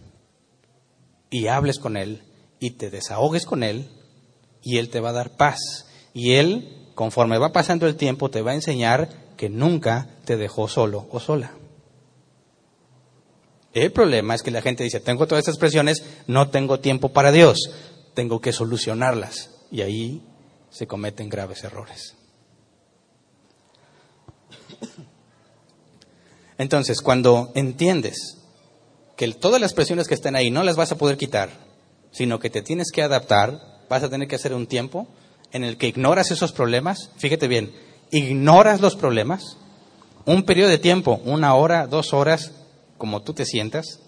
Y hables con Él. Y te desahogues con Él. Y Él te va a dar paz. Y Él, conforme va pasando el tiempo, te va a enseñar que nunca te dejó solo o sola. El problema es que la gente dice, tengo todas estas presiones, no tengo tiempo para Dios, tengo que solucionarlas. Y ahí se cometen graves errores. Entonces, cuando entiendes que todas las presiones que están ahí no las vas a poder quitar, sino que te tienes que adaptar, vas a tener que hacer un tiempo en el que ignoras esos problemas, fíjate bien, ignoras los problemas, un periodo de tiempo, una hora, dos horas, como tú te sientas,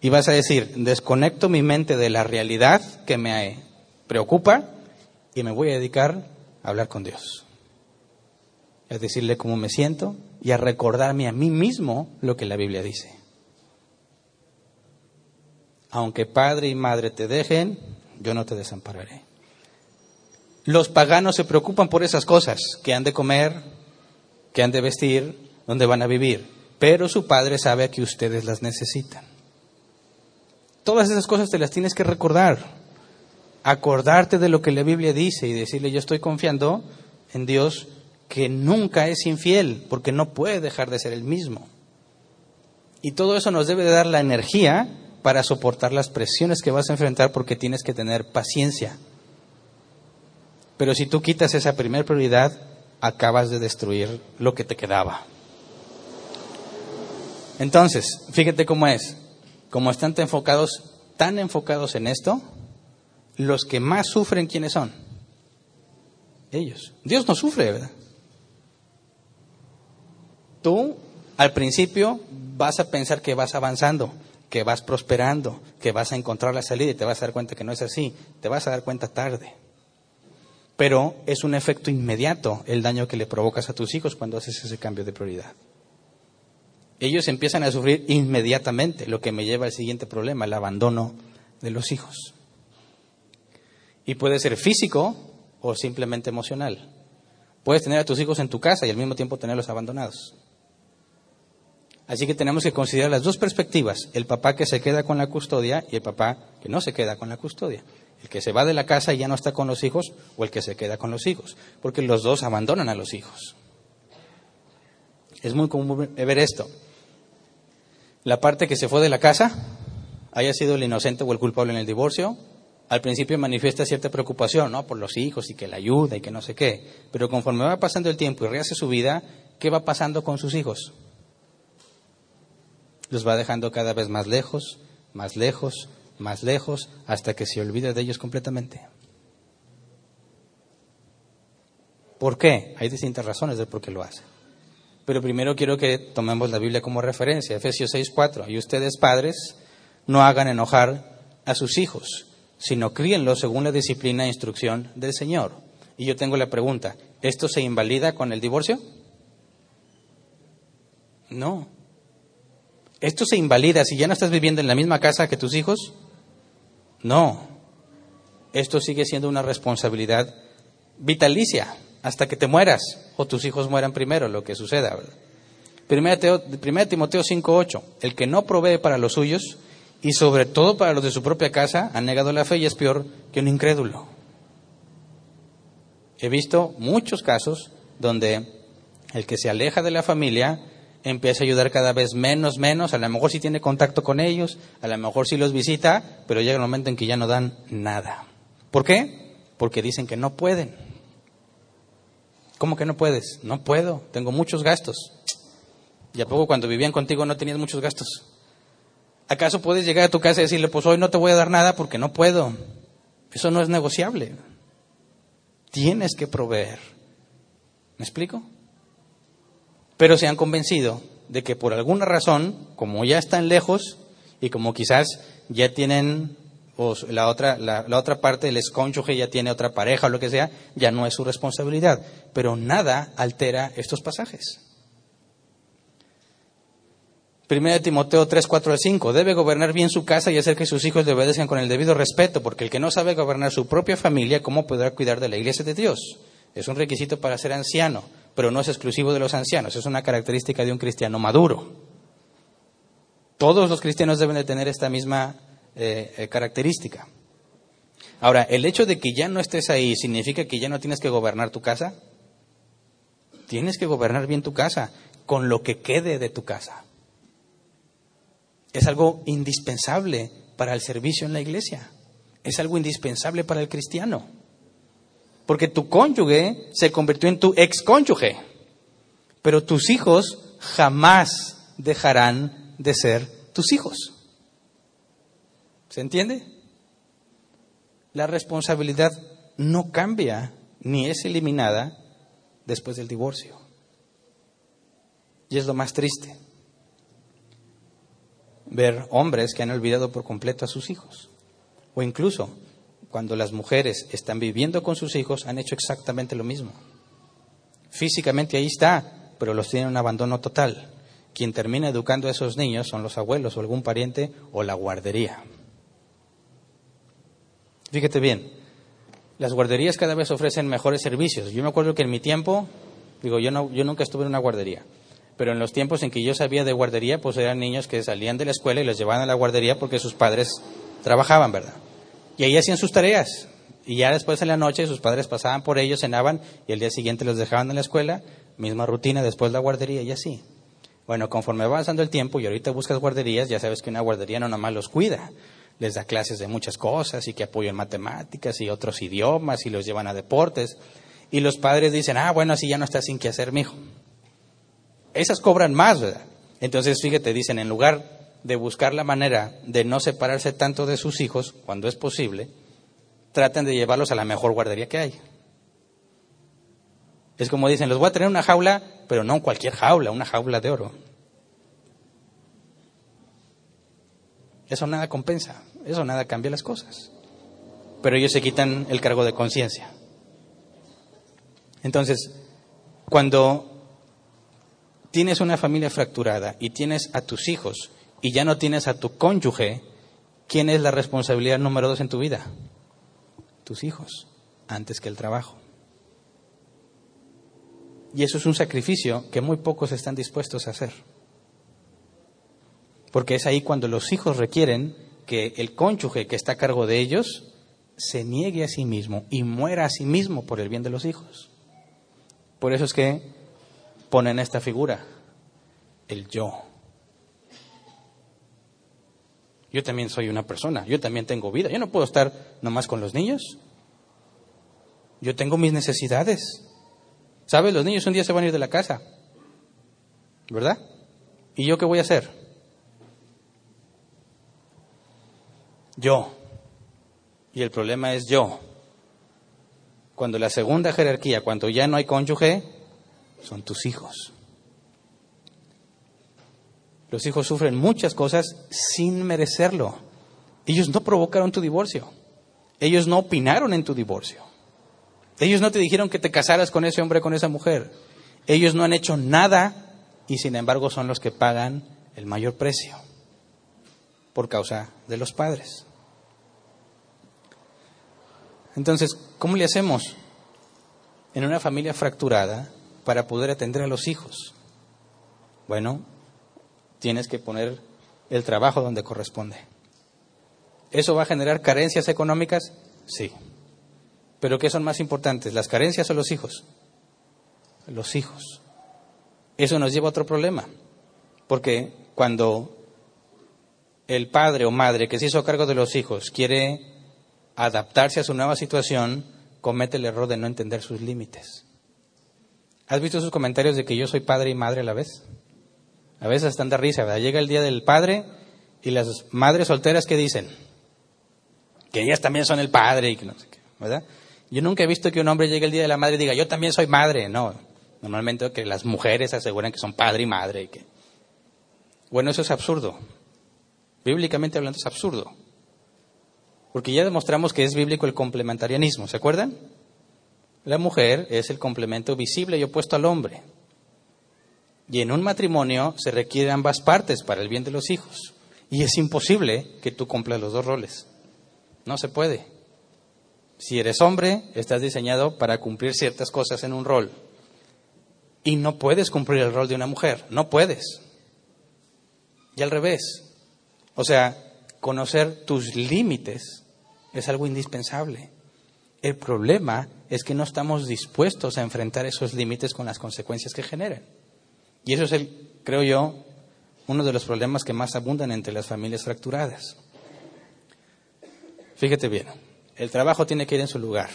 y vas a decir, desconecto mi mente de la realidad que me preocupa y me voy a dedicar a hablar con Dios. A decirle cómo me siento y a recordarme a mí mismo lo que la Biblia dice. Aunque padre y madre te dejen, yo no te desampararé. Los paganos se preocupan por esas cosas, que han de comer, que han de vestir, dónde van a vivir, pero su padre sabe que ustedes las necesitan. Todas esas cosas te las tienes que recordar, acordarte de lo que la Biblia dice y decirle yo estoy confiando en Dios que nunca es infiel, porque no puede dejar de ser el mismo. Y todo eso nos debe de dar la energía para soportar las presiones que vas a enfrentar porque tienes que tener paciencia. Pero si tú quitas esa primera prioridad, acabas de destruir lo que te quedaba. Entonces, fíjate cómo es. Como están tan enfocados, tan enfocados en esto, los que más sufren, ¿quiénes son? Ellos. Dios no sufre, ¿verdad? Tú, al principio, vas a pensar que vas avanzando, que vas prosperando, que vas a encontrar la salida y te vas a dar cuenta que no es así. Te vas a dar cuenta tarde pero es un efecto inmediato el daño que le provocas a tus hijos cuando haces ese cambio de prioridad. Ellos empiezan a sufrir inmediatamente, lo que me lleva al siguiente problema, el abandono de los hijos. Y puede ser físico o simplemente emocional. Puedes tener a tus hijos en tu casa y al mismo tiempo tenerlos abandonados. Así que tenemos que considerar las dos perspectivas, el papá que se queda con la custodia y el papá que no se queda con la custodia. El que se va de la casa y ya no está con los hijos o el que se queda con los hijos, porque los dos abandonan a los hijos. Es muy común ver esto. La parte que se fue de la casa, haya sido el inocente o el culpable en el divorcio, al principio manifiesta cierta preocupación, ¿no? Por los hijos y que la ayuda y que no sé qué. Pero conforme va pasando el tiempo y rehace su vida, ¿qué va pasando con sus hijos? Los va dejando cada vez más lejos, más lejos, más lejos hasta que se olvide de ellos completamente. ¿Por qué? Hay distintas razones de por qué lo hace. Pero primero quiero que tomemos la Biblia como referencia, Efesios 6:4. Y ustedes, padres, no hagan enojar a sus hijos, sino críenlos según la disciplina e instrucción del Señor. Y yo tengo la pregunta, ¿esto se invalida con el divorcio? No. ¿Esto se invalida si ya no estás viviendo en la misma casa que tus hijos? No, esto sigue siendo una responsabilidad vitalicia hasta que te mueras o tus hijos mueran primero, lo que suceda. Primera, Timoteo 5.8, el que no provee para los suyos y sobre todo para los de su propia casa ha negado la fe y es peor que un incrédulo. He visto muchos casos donde el que se aleja de la familia empieza a ayudar cada vez menos, menos, a lo mejor sí tiene contacto con ellos, a lo mejor sí los visita, pero llega el momento en que ya no dan nada. ¿Por qué? Porque dicen que no pueden. ¿Cómo que no puedes? No puedo, tengo muchos gastos. ¿Y a poco cuando vivían contigo no tenías muchos gastos? ¿Acaso puedes llegar a tu casa y decirle, pues hoy no te voy a dar nada porque no puedo? Eso no es negociable. Tienes que proveer. ¿Me explico? Pero se han convencido de que por alguna razón, como ya están lejos y como quizás ya tienen la otra, la, otra parte del escónyuge ya tiene otra pareja o lo que sea, ya no es su responsabilidad. Pero nada altera estos pasajes. Primera de Timoteo 3, 4 al 5. Debe gobernar bien su casa y hacer que sus hijos le obedezcan con el debido respeto, porque el que no sabe gobernar su propia familia, ¿cómo podrá cuidar de la iglesia de Dios? Es un requisito para ser anciano, pero no es exclusivo de los ancianos, es una característica de un cristiano maduro. Todos los cristianos deben de tener esta misma eh, eh, característica. Ahora, ¿el hecho de que ya no estés ahí significa que ya no tienes que gobernar tu casa? Tienes que gobernar bien tu casa, con lo que quede de tu casa es algo indispensable para el servicio en la iglesia. Es algo indispensable para el cristiano. Porque tu cónyuge se convirtió en tu ex cónyuge. Pero tus hijos jamás dejarán de ser tus hijos. ¿Se entiende? La responsabilidad no cambia ni es eliminada después del divorcio. Y es lo más triste ver hombres que han olvidado por completo a sus hijos. O incluso cuando las mujeres están viviendo con sus hijos han hecho exactamente lo mismo. Físicamente ahí está, pero los tienen un abandono total. Quien termina educando a esos niños son los abuelos o algún pariente o la guardería. Fíjate bien, las guarderías cada vez ofrecen mejores servicios. Yo me acuerdo que en mi tiempo, digo, yo, no, yo nunca estuve en una guardería, pero en los tiempos en que yo sabía de guardería, pues eran niños que salían de la escuela y los llevaban a la guardería porque sus padres trabajaban, ¿verdad? Y ahí hacían sus tareas. Y ya después en la noche sus padres pasaban por ellos, cenaban y el día siguiente los dejaban en la escuela, misma rutina después de la guardería y así. Bueno, conforme va avanzando el tiempo y ahorita buscas guarderías, ya sabes que una guardería no nomás los cuida, les da clases de muchas cosas y que apoyan matemáticas y otros idiomas y los llevan a deportes. Y los padres dicen, ah, bueno, así ya no estás sin qué hacer, mijo esas cobran más, ¿verdad? Entonces, fíjate, dicen, en lugar de buscar la manera de no separarse tanto de sus hijos, cuando es posible, traten de llevarlos a la mejor guardería que hay. Es como dicen, los voy a tener una jaula, pero no cualquier jaula, una jaula de oro. Eso nada compensa, eso nada cambia las cosas. Pero ellos se quitan el cargo de conciencia. Entonces, cuando tienes una familia fracturada y tienes a tus hijos y ya no tienes a tu cónyuge, ¿quién es la responsabilidad número dos en tu vida? Tus hijos, antes que el trabajo. Y eso es un sacrificio que muy pocos están dispuestos a hacer. Porque es ahí cuando los hijos requieren que el cónyuge que está a cargo de ellos se niegue a sí mismo y muera a sí mismo por el bien de los hijos. Por eso es que ponen esta figura, el yo. Yo también soy una persona, yo también tengo vida, yo no puedo estar nomás con los niños. Yo tengo mis necesidades. ¿Sabes? Los niños un día se van a ir de la casa, ¿verdad? ¿Y yo qué voy a hacer? Yo. Y el problema es yo. Cuando la segunda jerarquía, cuando ya no hay cónyuge, son tus hijos. Los hijos sufren muchas cosas sin merecerlo. Ellos no provocaron tu divorcio. Ellos no opinaron en tu divorcio. Ellos no te dijeron que te casaras con ese hombre, con esa mujer. Ellos no han hecho nada y sin embargo son los que pagan el mayor precio por causa de los padres. Entonces, ¿cómo le hacemos en una familia fracturada para poder atender a los hijos? Bueno, tienes que poner el trabajo donde corresponde. ¿Eso va a generar carencias económicas? Sí. ¿Pero qué son más importantes, las carencias o los hijos? Los hijos. Eso nos lleva a otro problema, porque cuando el padre o madre que se hizo cargo de los hijos quiere adaptarse a su nueva situación, comete el error de no entender sus límites. ¿Has visto esos comentarios de que yo soy padre y madre a la vez? A veces están de risa, ¿verdad? Llega el día del padre Y las madres solteras, ¿qué dicen? Que ellas también son el padre y que no sé qué, ¿verdad? Yo nunca he visto que un hombre llegue el día de la madre y diga, yo también soy madre. No, normalmente que las mujeres aseguran que son padre y madre. Y que... Bueno, eso es absurdo. Bíblicamente hablando es absurdo. Porque ya demostramos que es bíblico el complementarianismo, ¿se acuerdan? La mujer es el complemento visible y opuesto al hombre. Y en un matrimonio se requieren ambas partes para el bien de los hijos. Y es imposible que tú cumplas los dos roles. No se puede. Si eres hombre, estás diseñado para cumplir ciertas cosas en un rol. Y no puedes cumplir el rol de una mujer. No puedes. Y al revés. O sea, conocer tus límites es algo indispensable. El problema es que no estamos dispuestos a enfrentar esos límites con las consecuencias que generan. Y eso es, el, creo yo, uno de los problemas que más abundan entre las familias fracturadas. Fíjate bien, el trabajo tiene que ir en su lugar.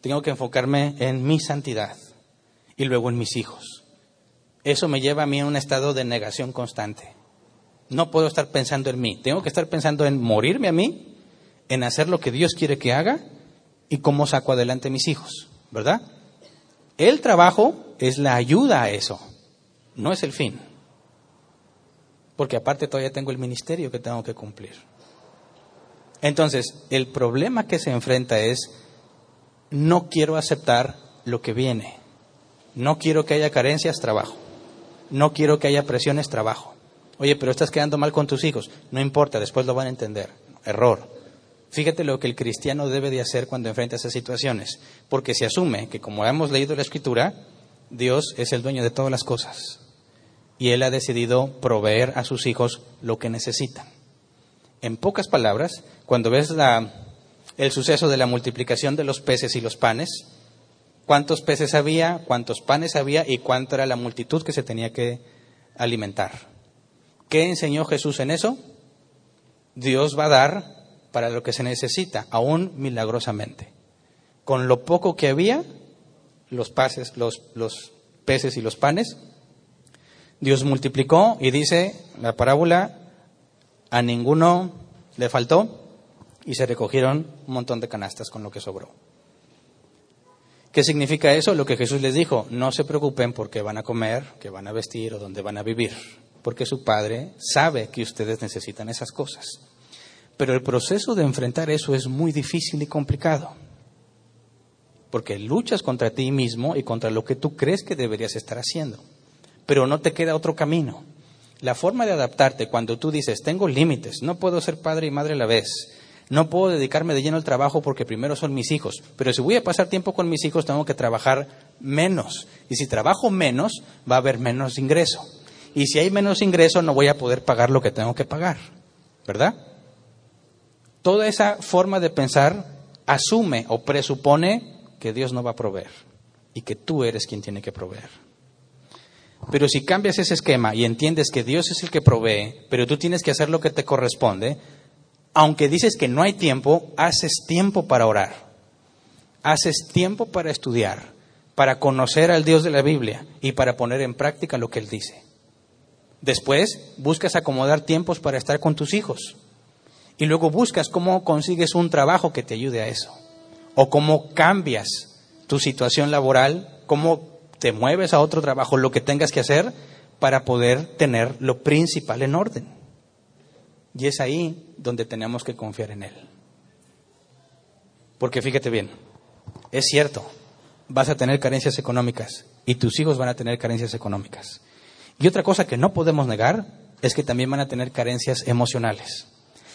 Tengo que enfocarme en mi santidad y luego en mis hijos. Eso me lleva a mí a un estado de negación constante. No puedo estar pensando en mí. Tengo que estar pensando en morirme a mí, en hacer lo que Dios quiere que haga y cómo saco adelante mis hijos, ¿verdad? El trabajo es la ayuda a eso, no es el fin. Porque aparte todavía tengo el ministerio que tengo que cumplir. Entonces, el problema que se enfrenta es, no quiero aceptar lo que viene. No quiero que haya carencias, trabajo. No quiero que haya presiones, trabajo. Oye, pero estás quedando mal con tus hijos. No importa, después lo van a entender. Error. Fíjate lo que el cristiano debe de hacer cuando enfrenta esas situaciones, porque se asume que como hemos leído la escritura, Dios es el dueño de todas las cosas y Él ha decidido proveer a sus hijos lo que necesitan. En pocas palabras, cuando ves el suceso de la multiplicación de los peces y los panes, cuántos peces había, cuántos panes había y cuánta era la multitud que se tenía que alimentar. ¿Qué enseñó Jesús en eso? Dios va a dar para lo que se necesita, aún milagrosamente. Con lo poco que había, los, peces y los panes, Dios multiplicó y dice la parábola, a ninguno le faltó y se recogieron un montón de canastas con lo que sobró. ¿Qué significa eso? Lo que Jesús les dijo, no se preocupen porque van a comer, que van a vestir o dónde van a vivir, porque su Padre sabe que ustedes necesitan esas cosas. Pero el proceso de enfrentar eso es muy difícil y complicado. Porque luchas contra ti mismo y contra lo que tú crees que deberías estar haciendo. Pero no te queda otro camino. La forma de adaptarte cuando tú dices, tengo límites, no puedo ser padre y madre a la vez, no puedo dedicarme de lleno al trabajo porque primero son mis hijos, pero si voy a pasar tiempo con mis hijos tengo que trabajar menos. Y si trabajo menos, va a haber menos ingreso. Y si hay menos ingreso, no voy a poder pagar lo que tengo que pagar. ¿Verdad? toda esa forma de pensar asume o presupone que Dios no va a proveer y que tú eres quien tiene que proveer. Pero si cambias ese esquema y entiendes que Dios es el que provee, pero tú tienes que hacer lo que te corresponde, aunque dices que no hay tiempo, haces tiempo para orar, haces tiempo para estudiar, para conocer al Dios de la Biblia y para poner en práctica lo que Él dice. Después buscas acomodar tiempos para estar con tus hijos y luego buscas cómo consigues un trabajo que te ayude a eso. O cómo cambias tu situación laboral, cómo te mueves a otro trabajo, lo que tengas que hacer para poder tener lo principal en orden. Y es ahí donde tenemos que confiar en Él. Porque fíjate bien, es cierto, vas a tener carencias económicas y tus hijos van a tener carencias económicas. Y otra cosa que no podemos negar es que también van a tener carencias emocionales.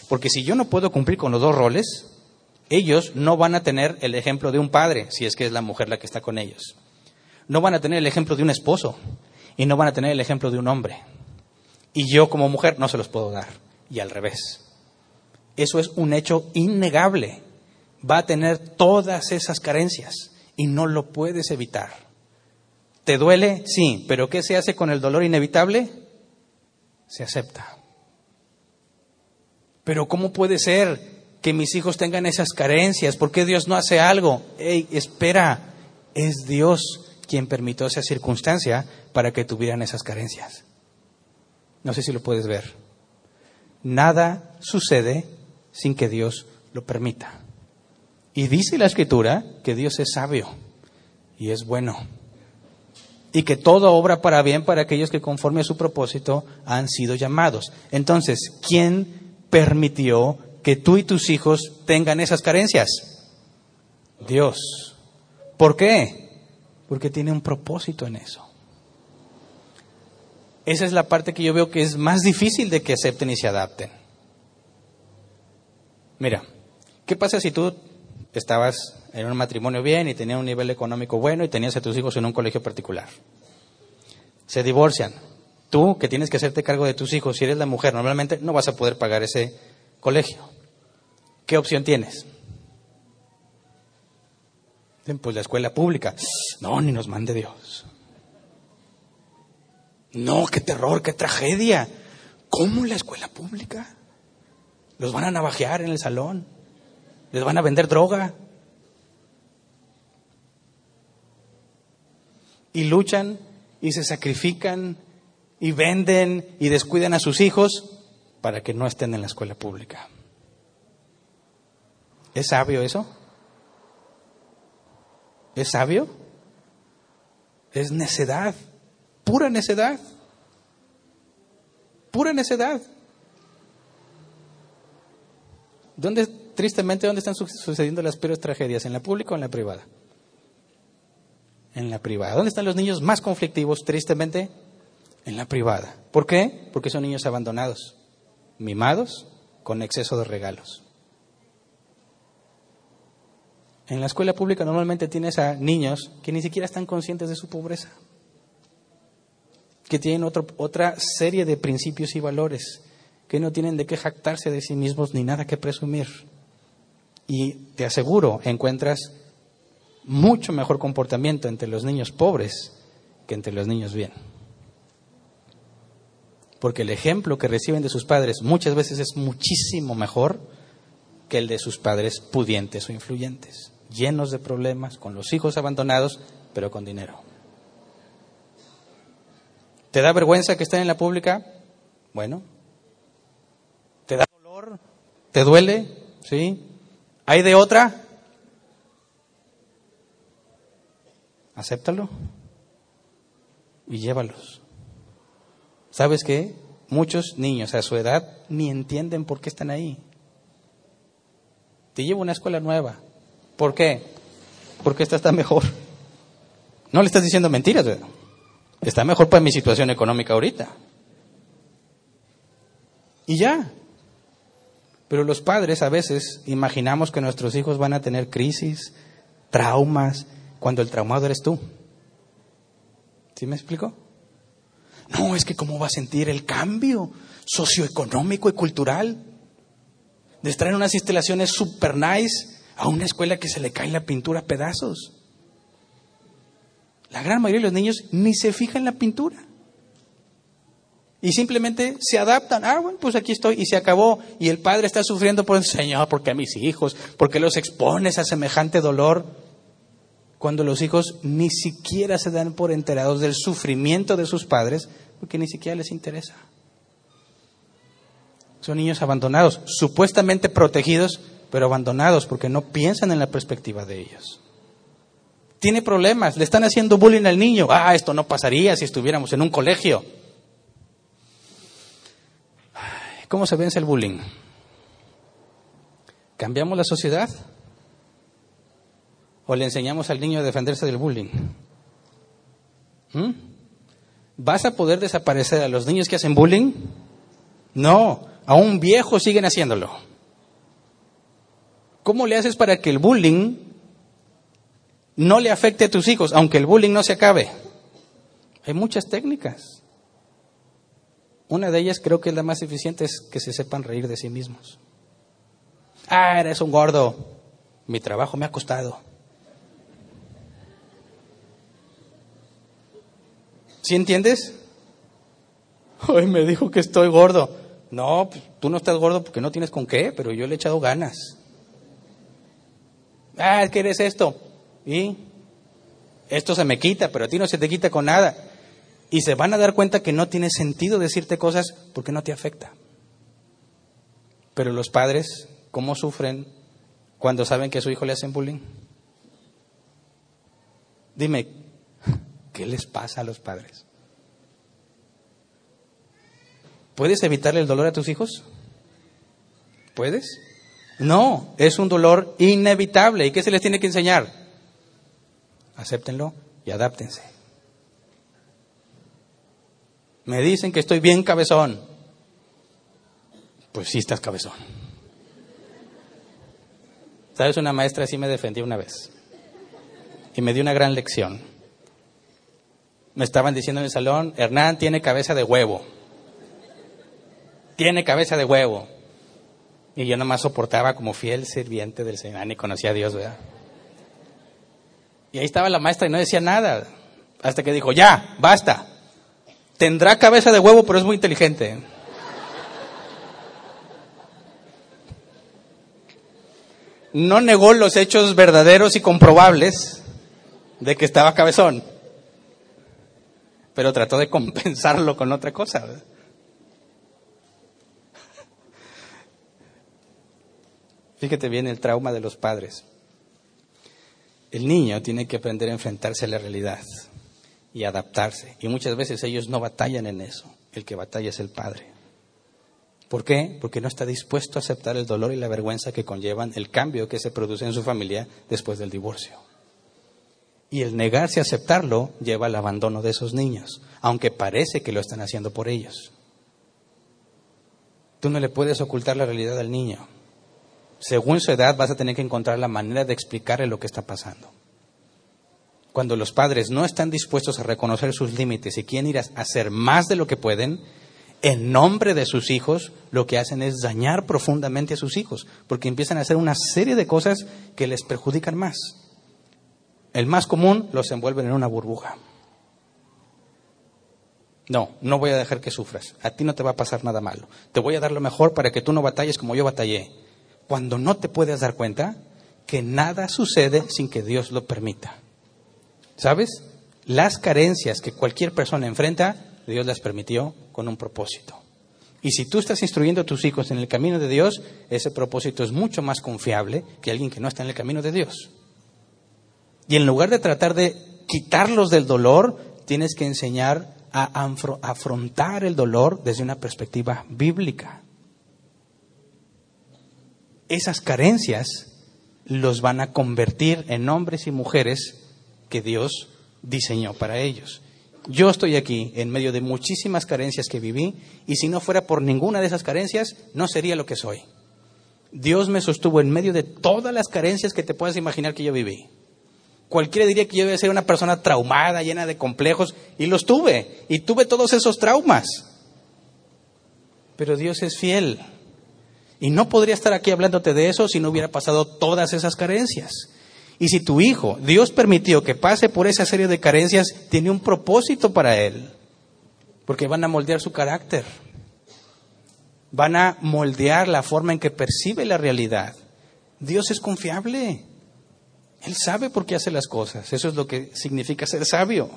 Porque si yo no puedo cumplir con los dos roles, ellos no van a tener el ejemplo de un padre, si es que es la mujer la que está con ellos. No van a tener el ejemplo de un esposo y no van a tener el ejemplo de un hombre. Y yo como mujer no se los puedo dar. Y al revés. Eso es un hecho innegable. Va a tener todas esas carencias y no lo puedes evitar. ¿Te duele? Sí, pero ¿qué se hace con el dolor inevitable? Se acepta. Pero ¿cómo puede ser que mis hijos tengan esas carencias? ¿Por qué Dios no hace algo? Ey, espera, es Dios quien permitió esa circunstancia para que tuvieran esas carencias. No sé si lo puedes ver. Nada sucede sin que Dios lo permita. Y dice la Escritura que Dios es sabio y es bueno. Y que todo obra para bien para aquellos que conforme a su propósito han sido llamados. Entonces, ¿quién permitió que tú y tus hijos tengan esas carencias? Dios. ¿Por qué? Porque tiene un propósito en eso. Esa es la parte que yo veo que es más difícil de que acepten y se adapten. Mira, ¿qué pasa si tú estabas en un matrimonio bien y tenías un nivel económico bueno y tenías a tus hijos en un colegio particular? Se divorcian. Tú, que tienes que hacerte cargo de tus hijos, si eres la mujer, normalmente no vas a poder pagar ese colegio. ¿Qué opción tienes? Pues la escuela pública. No, ni nos mande Dios. No, qué terror, qué tragedia. ¿Cómo la escuela pública? Los van a navajear en el salón. Les van a vender droga. Y luchan y se sacrifican y venden y descuidan a sus hijos para que no estén en la escuela pública. ¿Es sabio eso? ¿Es sabio? Es necedad, pura necedad, pura necedad. ¿Dónde, tristemente, dónde están sucediendo las peores tragedias? ¿En la pública o en la privada? En la privada. ¿Dónde están los niños más conflictivos, tristemente? En la privada. ¿Por qué? Porque son niños abandonados, mimados, con exceso de regalos. En la escuela pública normalmente tienes a niños que ni siquiera están conscientes de su pobreza, que tienen otra serie de principios y valores, que no tienen de qué jactarse de sí mismos ni nada que presumir. Y te aseguro, encuentras mucho mejor comportamiento entre los niños pobres que entre los niños bien. Porque el ejemplo que reciben de sus padres muchas veces es muchísimo mejor que el de sus padres pudientes o influyentes llenos de problemas, con los hijos abandonados, pero con dinero. ¿Te da vergüenza que estén en la pública? Bueno. ¿Te da dolor? ¿Te duele? ¿Sí? ¿Hay de otra? Acéptalo y llévalos. ¿Sabes qué? Muchos niños a su edad ni entienden por qué están ahí. Te llevo a una escuela nueva, ¿Por qué? Porque esta está mejor. No le estás diciendo mentiras. Está mejor para mi situación económica ahorita. Y ya. Pero los padres a veces imaginamos que nuestros hijos van a tener crisis, traumas, cuando el traumado eres tú. ¿Sí me explico? No, es que cómo va a sentir el cambio socioeconómico y cultural de estar en unas instalaciones super nice a una escuela que se le cae la pintura a pedazos. La gran mayoría de los niños ni se fijan en la pintura. Y simplemente se adaptan. Ah, bueno, pues aquí estoy y se acabó. Y el padre está sufriendo por el Señor, porque a mis hijos, porque los expones a semejante dolor. Cuando los hijos ni siquiera se dan por enterados del sufrimiento de sus padres, porque ni siquiera les interesa. Son niños abandonados, supuestamente protegidos, pero abandonados porque no piensan en la perspectiva de ellos. Tiene problemas, le están haciendo bullying al niño. Ah, esto no pasaría si estuviéramos en un colegio. ¿Cómo se vence el bullying? ¿Cambiamos la sociedad? ¿O le enseñamos al niño a defenderse del bullying? ¿Mm? ¿Vas a poder desaparecer a los niños que hacen bullying? No, a un viejo siguen haciéndolo. ¿Cómo le haces para que el bullying no le afecte a tus hijos, aunque el bullying no se acabe? Hay muchas técnicas. Una de ellas creo que es la más eficiente, es que se sepan reír de sí mismos. Ah, eres un gordo. Mi trabajo me ha costado. ¿Sí entiendes? Hoy me dijo que estoy gordo. No, pues, tú no estás gordo porque no tienes con qué, pero yo le he echado ganas. Ah, ¿qué eres esto? Y esto se me quita, pero a ti no se te quita con nada. Y se van a dar cuenta que no tiene sentido decirte cosas porque no te afecta. Pero los padres, ¿cómo sufren cuando saben que a su hijo le hacen bullying? Dime, ¿qué les pasa a los padres? ¿Puedes evitarle el dolor a tus hijos? ¿Puedes? No, es un dolor inevitable. ¿Y qué se les tiene que enseñar? Acéptenlo y adáptense. Me dicen que estoy bien cabezón. Pues sí estás cabezón. ¿Sabes? Una maestra así me defendió una vez. Y me dio una gran lección. Me estaban diciendo en el salón, Hernán tiene cabeza de huevo. Tiene cabeza de huevo. Y yo nomás soportaba como fiel sirviente del Señor. Ni conocía a Dios, ¿verdad? Y ahí estaba la maestra y no decía nada. Hasta que dijo, ya, basta. Tendrá cabeza de huevo, pero es muy inteligente. No negó los hechos verdaderos y comprobables de que estaba cabezón, pero trató de compensarlo con otra cosa. Fíjate bien el trauma de los padres. El niño tiene que aprender a enfrentarse a la realidad y adaptarse. Y muchas veces ellos no batallan en eso. El que batalla es el padre. ¿Por qué? Porque no está dispuesto a aceptar el dolor y la vergüenza que conllevan el cambio que se produce en su familia después del divorcio. Y el negarse a aceptarlo lleva al abandono de esos niños, aunque parece que lo están haciendo por ellos. Tú no le puedes ocultar la realidad al niño según su edad vas a tener que encontrar la manera de explicarle lo que está pasando. Cuando los padres no están dispuestos a reconocer sus límites y quieren ir a hacer más de lo que pueden, en nombre de sus hijos, lo que hacen es dañar profundamente a sus hijos, porque empiezan a hacer una serie de cosas que les perjudican más. El más común los envuelven en una burbuja. No, no voy a dejar que sufras. A ti no te va a pasar nada malo. Te voy a dar lo mejor para que tú no batalles como yo batallé cuando no te puedes dar cuenta que nada sucede sin que Dios lo permita. ¿Sabes? Las carencias que cualquier persona enfrenta, Dios las permitió con un propósito. Y si tú estás instruyendo a tus hijos en el camino de Dios, ese propósito es mucho más confiable que alguien que no está en el camino de Dios. Y en lugar de tratar de quitarlos del dolor, tienes que enseñar a afrontar el dolor desde una perspectiva bíblica esas carencias los van a convertir en hombres y mujeres que Dios diseñó para ellos. Yo estoy aquí en medio de muchísimas carencias que viví y si no fuera por ninguna de esas carencias, no sería lo que soy. Dios me sostuvo en medio de todas las carencias que te puedas imaginar que yo viví. Cualquiera diría que yo iba a ser una persona traumada, llena de complejos, y los tuve, y tuve todos esos traumas. Pero Dios es fiel. Y no podría estar aquí hablándote de eso si no hubiera pasado todas esas carencias. Y si tu hijo, Dios permitió que pase por esa serie de carencias, tiene un propósito para él. Porque van a moldear su carácter. Van a moldear la forma en que percibe la realidad. Dios es confiable. Él sabe por qué hace las cosas. Eso es lo que significa ser sabio.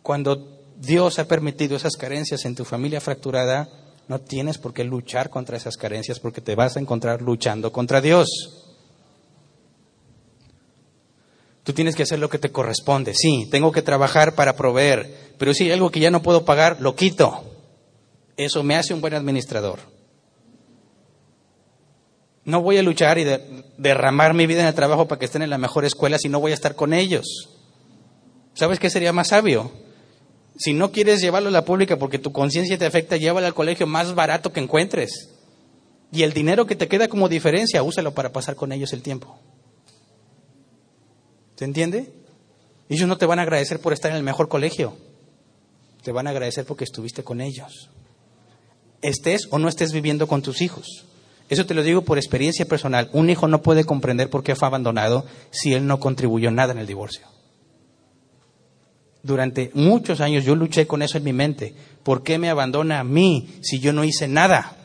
Cuando Dios ha permitido esas carencias en tu familia fracturada, no tienes por qué luchar contra esas carencias porque te vas a encontrar luchando contra Dios. Tú tienes que hacer lo que te corresponde. Sí, tengo que trabajar para proveer, pero si hay algo que ya no puedo pagar, lo quito. Eso me hace un buen administrador. No voy a luchar y derramar mi vida en el trabajo para que estén en la mejor escuela si no voy a estar con ellos. ¿Sabes qué sería más sabio? Si no quieres llevarlo a la pública porque tu conciencia te afecta, llévalo al colegio más barato que encuentres. Y el dinero que te queda como diferencia, úsalo para pasar con ellos el tiempo. ¿Se entiende? Ellos no te van a agradecer por estar en el mejor colegio. Te van a agradecer porque estuviste con ellos. Estés o no estés viviendo con tus hijos. Eso te lo digo por experiencia personal. Un hijo no puede comprender por qué fue abandonado si él no contribuyó nada en el divorcio. Durante muchos años yo luché con eso en mi mente. ¿Por qué me abandona a mí si yo no hice nada?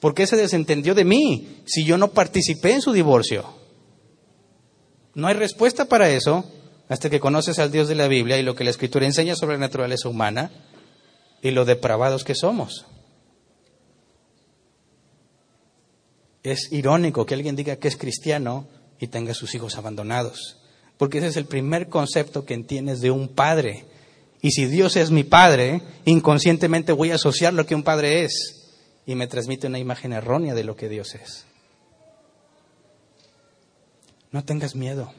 ¿Por qué se desentendió de mí si yo no participé en su divorcio? No hay respuesta para eso hasta que conoces al Dios de la Biblia y lo que la Escritura enseña sobre la naturaleza humana y lo depravados que somos. Es irónico que alguien diga que es cristiano y tenga a sus hijos abandonados. Porque ese es el primer concepto que entiendes de un padre. Y si Dios es mi padre, inconscientemente voy a asociar lo que un padre es. Y me transmite una imagen errónea de lo que Dios es. No tengas miedo.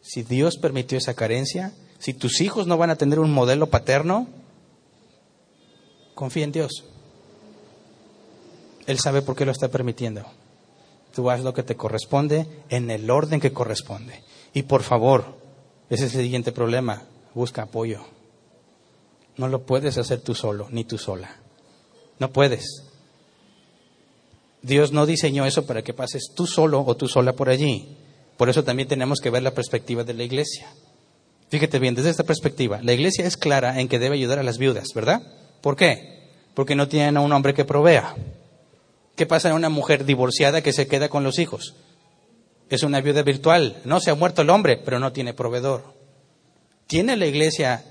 Si Dios permitió esa carencia, si tus hijos no van a tener un modelo paterno, confía en Dios. Él sabe por qué lo está permitiendo. Tú haz lo que te corresponde en el orden que corresponde. Y por favor, ese es el siguiente problema, busca apoyo. No lo puedes hacer tú solo, ni tú sola. No puedes. Dios no diseñó eso para que pases tú solo o tú sola por allí. Por eso también tenemos que ver la perspectiva de la iglesia. Fíjate bien, desde esta perspectiva, la iglesia es clara en que debe ayudar a las viudas, ¿verdad? ¿Por qué? Porque no tienen a un hombre que provea. ¿Qué pasa en una mujer divorciada que se queda con los hijos? Es una viuda virtual. No se ha muerto el hombre, pero no tiene proveedor. ¿Tiene la iglesia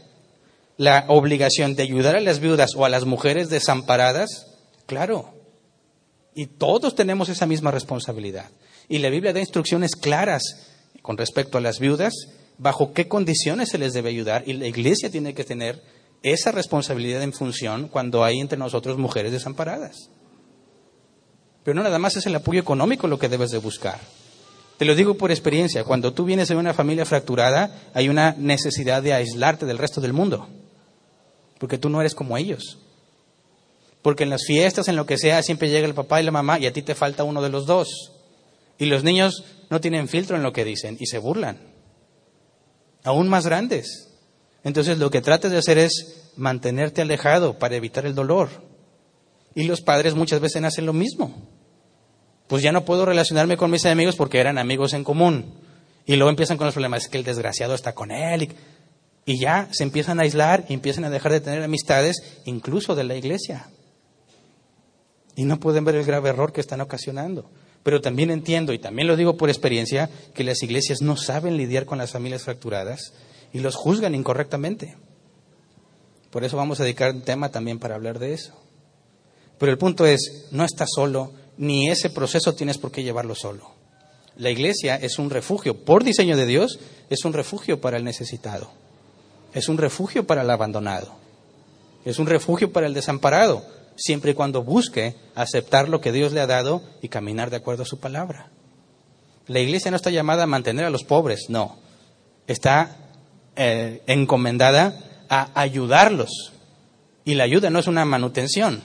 la obligación de ayudar a las viudas o a las mujeres desamparadas? Claro. Y todos tenemos esa misma responsabilidad. Y la Biblia da instrucciones claras con respecto a las viudas, bajo qué condiciones se les debe ayudar. Y la iglesia tiene que tener esa responsabilidad en función cuando hay entre nosotros mujeres desamparadas. Pero no nada más es el apoyo económico lo que debes de buscar. Te lo digo por experiencia, cuando tú vienes de una familia fracturada, hay una necesidad de aislarte del resto del mundo, porque tú no eres como ellos. Porque en las fiestas, en lo que sea, siempre llega el papá y la mamá y a ti te falta uno de los dos. Y los niños no tienen filtro en lo que dicen y se burlan. Aún más grandes. Entonces lo que tratas de hacer es mantenerte alejado para evitar el dolor. Y los padres muchas veces hacen lo mismo. Pues ya no puedo relacionarme con mis amigos porque eran amigos en común. Y luego empiezan con los problemas, es que el desgraciado está con él. Y, y ya se empiezan a aislar y empiezan a dejar de tener amistades, incluso de la iglesia. Y no pueden ver el grave error que están ocasionando. Pero también entiendo, y también lo digo por experiencia, que las iglesias no saben lidiar con las familias fracturadas y los juzgan incorrectamente. Por eso vamos a dedicar un tema también para hablar de eso. Pero el punto es, no estás solo, ni ese proceso tienes por qué llevarlo solo. La iglesia es un refugio, por diseño de Dios, es un refugio para el necesitado, es un refugio para el abandonado, es un refugio para el desamparado, siempre y cuando busque aceptar lo que Dios le ha dado y caminar de acuerdo a su palabra. La iglesia no está llamada a mantener a los pobres, no. Está eh, encomendada a ayudarlos. Y la ayuda no es una manutención.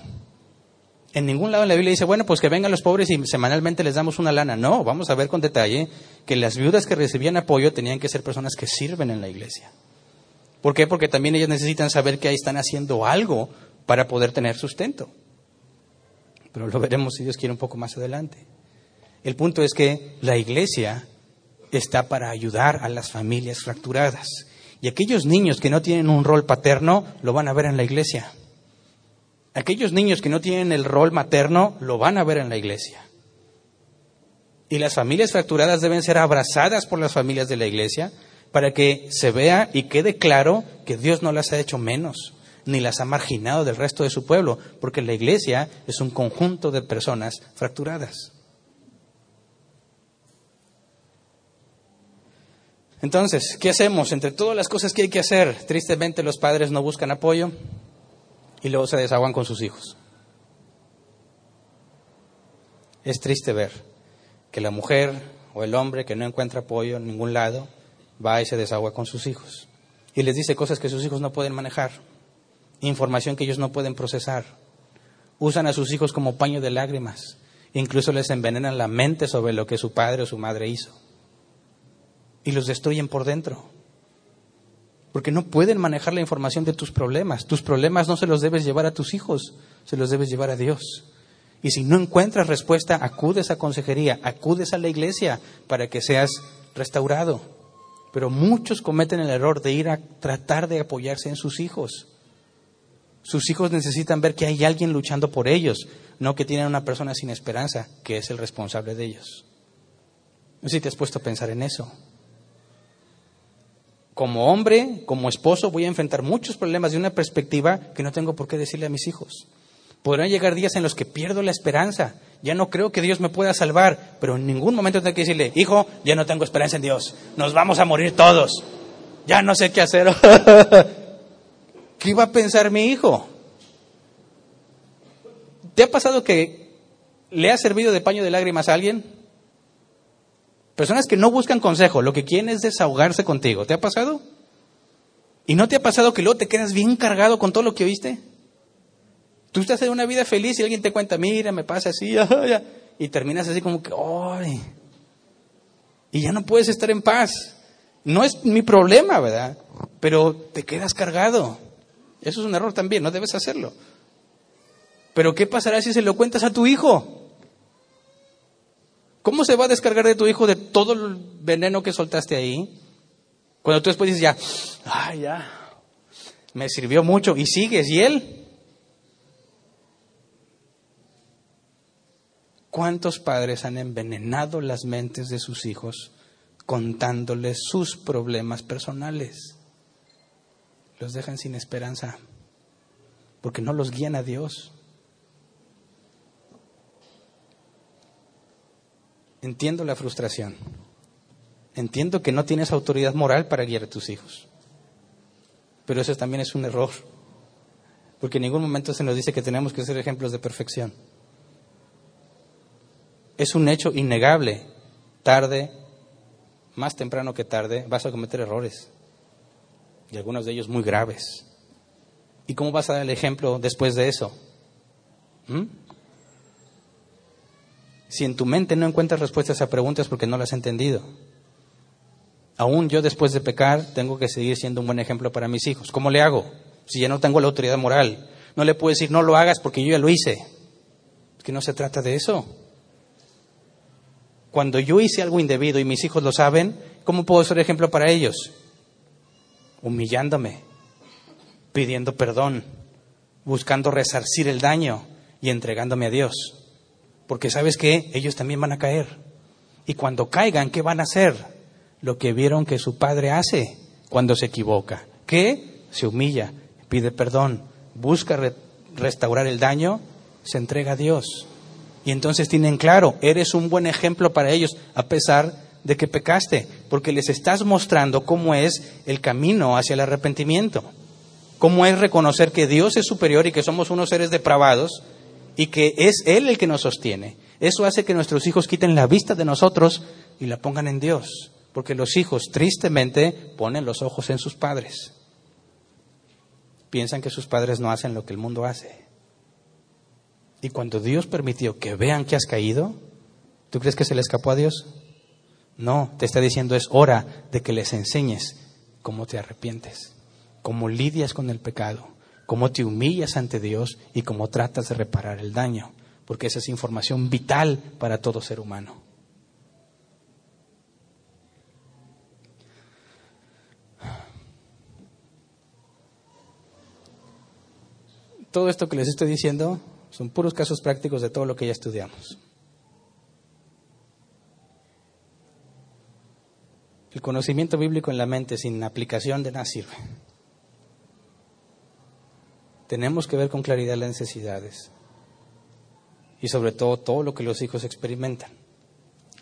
En ningún lado en la Biblia dice, bueno, pues que vengan los pobres y semanalmente les damos una lana. No, vamos a ver con detalle que las viudas que recibían apoyo tenían que ser personas que sirven en la iglesia. ¿Por qué? Porque también ellas necesitan saber que ahí están haciendo algo para poder tener sustento. Pero lo veremos si Dios quiere un poco más adelante. El punto es que la iglesia está para ayudar a las familias fracturadas. Y aquellos niños que no tienen un rol paterno lo van a ver en la iglesia. Aquellos niños que no tienen el rol materno lo van a ver en la iglesia. Y las familias fracturadas deben ser abrazadas por las familias de la iglesia para que se vea y quede claro que Dios no las ha hecho menos, ni las ha marginado del resto de su pueblo, porque la iglesia es un conjunto de personas fracturadas. Entonces, ¿qué hacemos? Entre todas las cosas que hay que hacer, tristemente los padres no buscan apoyo y luego se desahogan con sus hijos. Es triste ver que la mujer o el hombre que no encuentra apoyo en ningún lado va y se desahoga con sus hijos y les dice cosas que sus hijos no pueden manejar información que ellos no pueden procesar. Usan a sus hijos como paño de lágrimas. Incluso les envenenan la mente sobre lo que su padre o su madre hizo. Y los destruyen por dentro. Porque no pueden manejar la información de tus problemas. Tus problemas no se los debes llevar a tus hijos, se los debes llevar a Dios. Y si no encuentras respuesta, acudes a consejería, acudes a la iglesia para que seas restaurado. Pero muchos cometen el error de ir a tratar de apoyarse en sus hijos. Sus hijos necesitan ver que hay alguien luchando por ellos, no que tienen una persona sin esperanza, que es el responsable de ellos. No sé si te has puesto a pensar en eso. Como hombre, como esposo, voy a enfrentar muchos problemas de una perspectiva que no tengo por qué decirle a mis hijos. Podrán llegar días en los que pierdo la esperanza ya no creo que Dios me pueda salvar, pero en ningún momento tengo que decirle, hijo, ya no tengo esperanza en Dios, nos vamos a morir todos, ya no sé qué hacer. ¿Qué iba a pensar mi hijo? ¿Te ha pasado que le ha servido de paño de lágrimas a alguien? Personas que no buscan consejo, lo que quieren es desahogarse contigo. ¿Te ha pasado? ¿Y no te ha pasado que luego te quedas bien cargado con todo lo que oíste? Tú estás en una vida feliz y alguien te cuenta, mira, me pasa así, y terminas así como que, ¡ay! Y ya no puedes estar en paz. No es mi problema, ¿verdad? Pero te quedas cargado. Eso es un error también, no debes hacerlo. Pero ¿qué pasará si se lo cuentas a tu hijo? ¿Cómo se va a descargar de tu hijo de todo el veneno que soltaste ahí? Cuando tú después dices ya, ay, ya, me sirvió mucho y sigues, ¿y él? ¿Cuántos padres han envenenado las mentes de sus hijos contándoles sus problemas personales? Los dejan sin esperanza porque no los guían a Dios. Entiendo la frustración. Entiendo que no tienes autoridad moral para guiar a tus hijos. Pero eso también es un error. Porque en ningún momento se nos dice que tenemos que ser ejemplos de perfección es un hecho innegable. Tarde, más temprano que tarde, vas a cometer errores. Y algunos de ellos muy graves. ¿Y cómo vas a dar el ejemplo después de eso? ¿Mm? Si en tu mente no encuentras respuestas a preguntas porque no las has entendido. Aún yo después de pecar tengo que seguir siendo un buen ejemplo para mis hijos. ¿Cómo le hago? Si ya no tengo la autoridad moral. No le puedo decir no lo hagas porque yo ya lo hice. Es que no se trata de eso. Cuando yo hice algo indebido y mis hijos lo saben, ¿cómo puedo ser ejemplo para ellos? Humillándome, pidiendo perdón, buscando resarcir el daño y entregándome a Dios. Porque sabes que ellos también van a caer. Y cuando caigan, ¿qué van a hacer? Lo que vieron que su padre hace cuando se equivoca. ¿Qué? Se humilla, pide perdón, busca restaurar el daño, se entrega a Dios. Y entonces tienen claro, eres un buen ejemplo para ellos, a pesar de que pecaste, porque les estás mostrando cómo es el camino hacia el arrepentimiento, cómo es reconocer que Dios es superior y que somos unos seres depravados y que es Él el que nos sostiene. Eso hace que nuestros hijos quiten la vista de nosotros y la pongan en Dios, porque los hijos tristemente ponen los ojos en sus padres. Piensan que sus padres no hacen lo que el mundo hace. Y cuando Dios permitió que vean que has caído, ¿tú crees que se le escapó a Dios? No, te está diciendo es hora de que les enseñes cómo te arrepientes, cómo lidias con el pecado, cómo te humillas ante Dios y cómo tratas de reparar el daño, porque esa es información vital para todo ser humano. Todo esto que les estoy diciendo son puros casos prácticos de todo lo que ya estudiamos. El conocimiento bíblico en la mente sin aplicación de nada sirve. Tenemos que ver con claridad las necesidades y sobre todo todo lo que los hijos experimentan.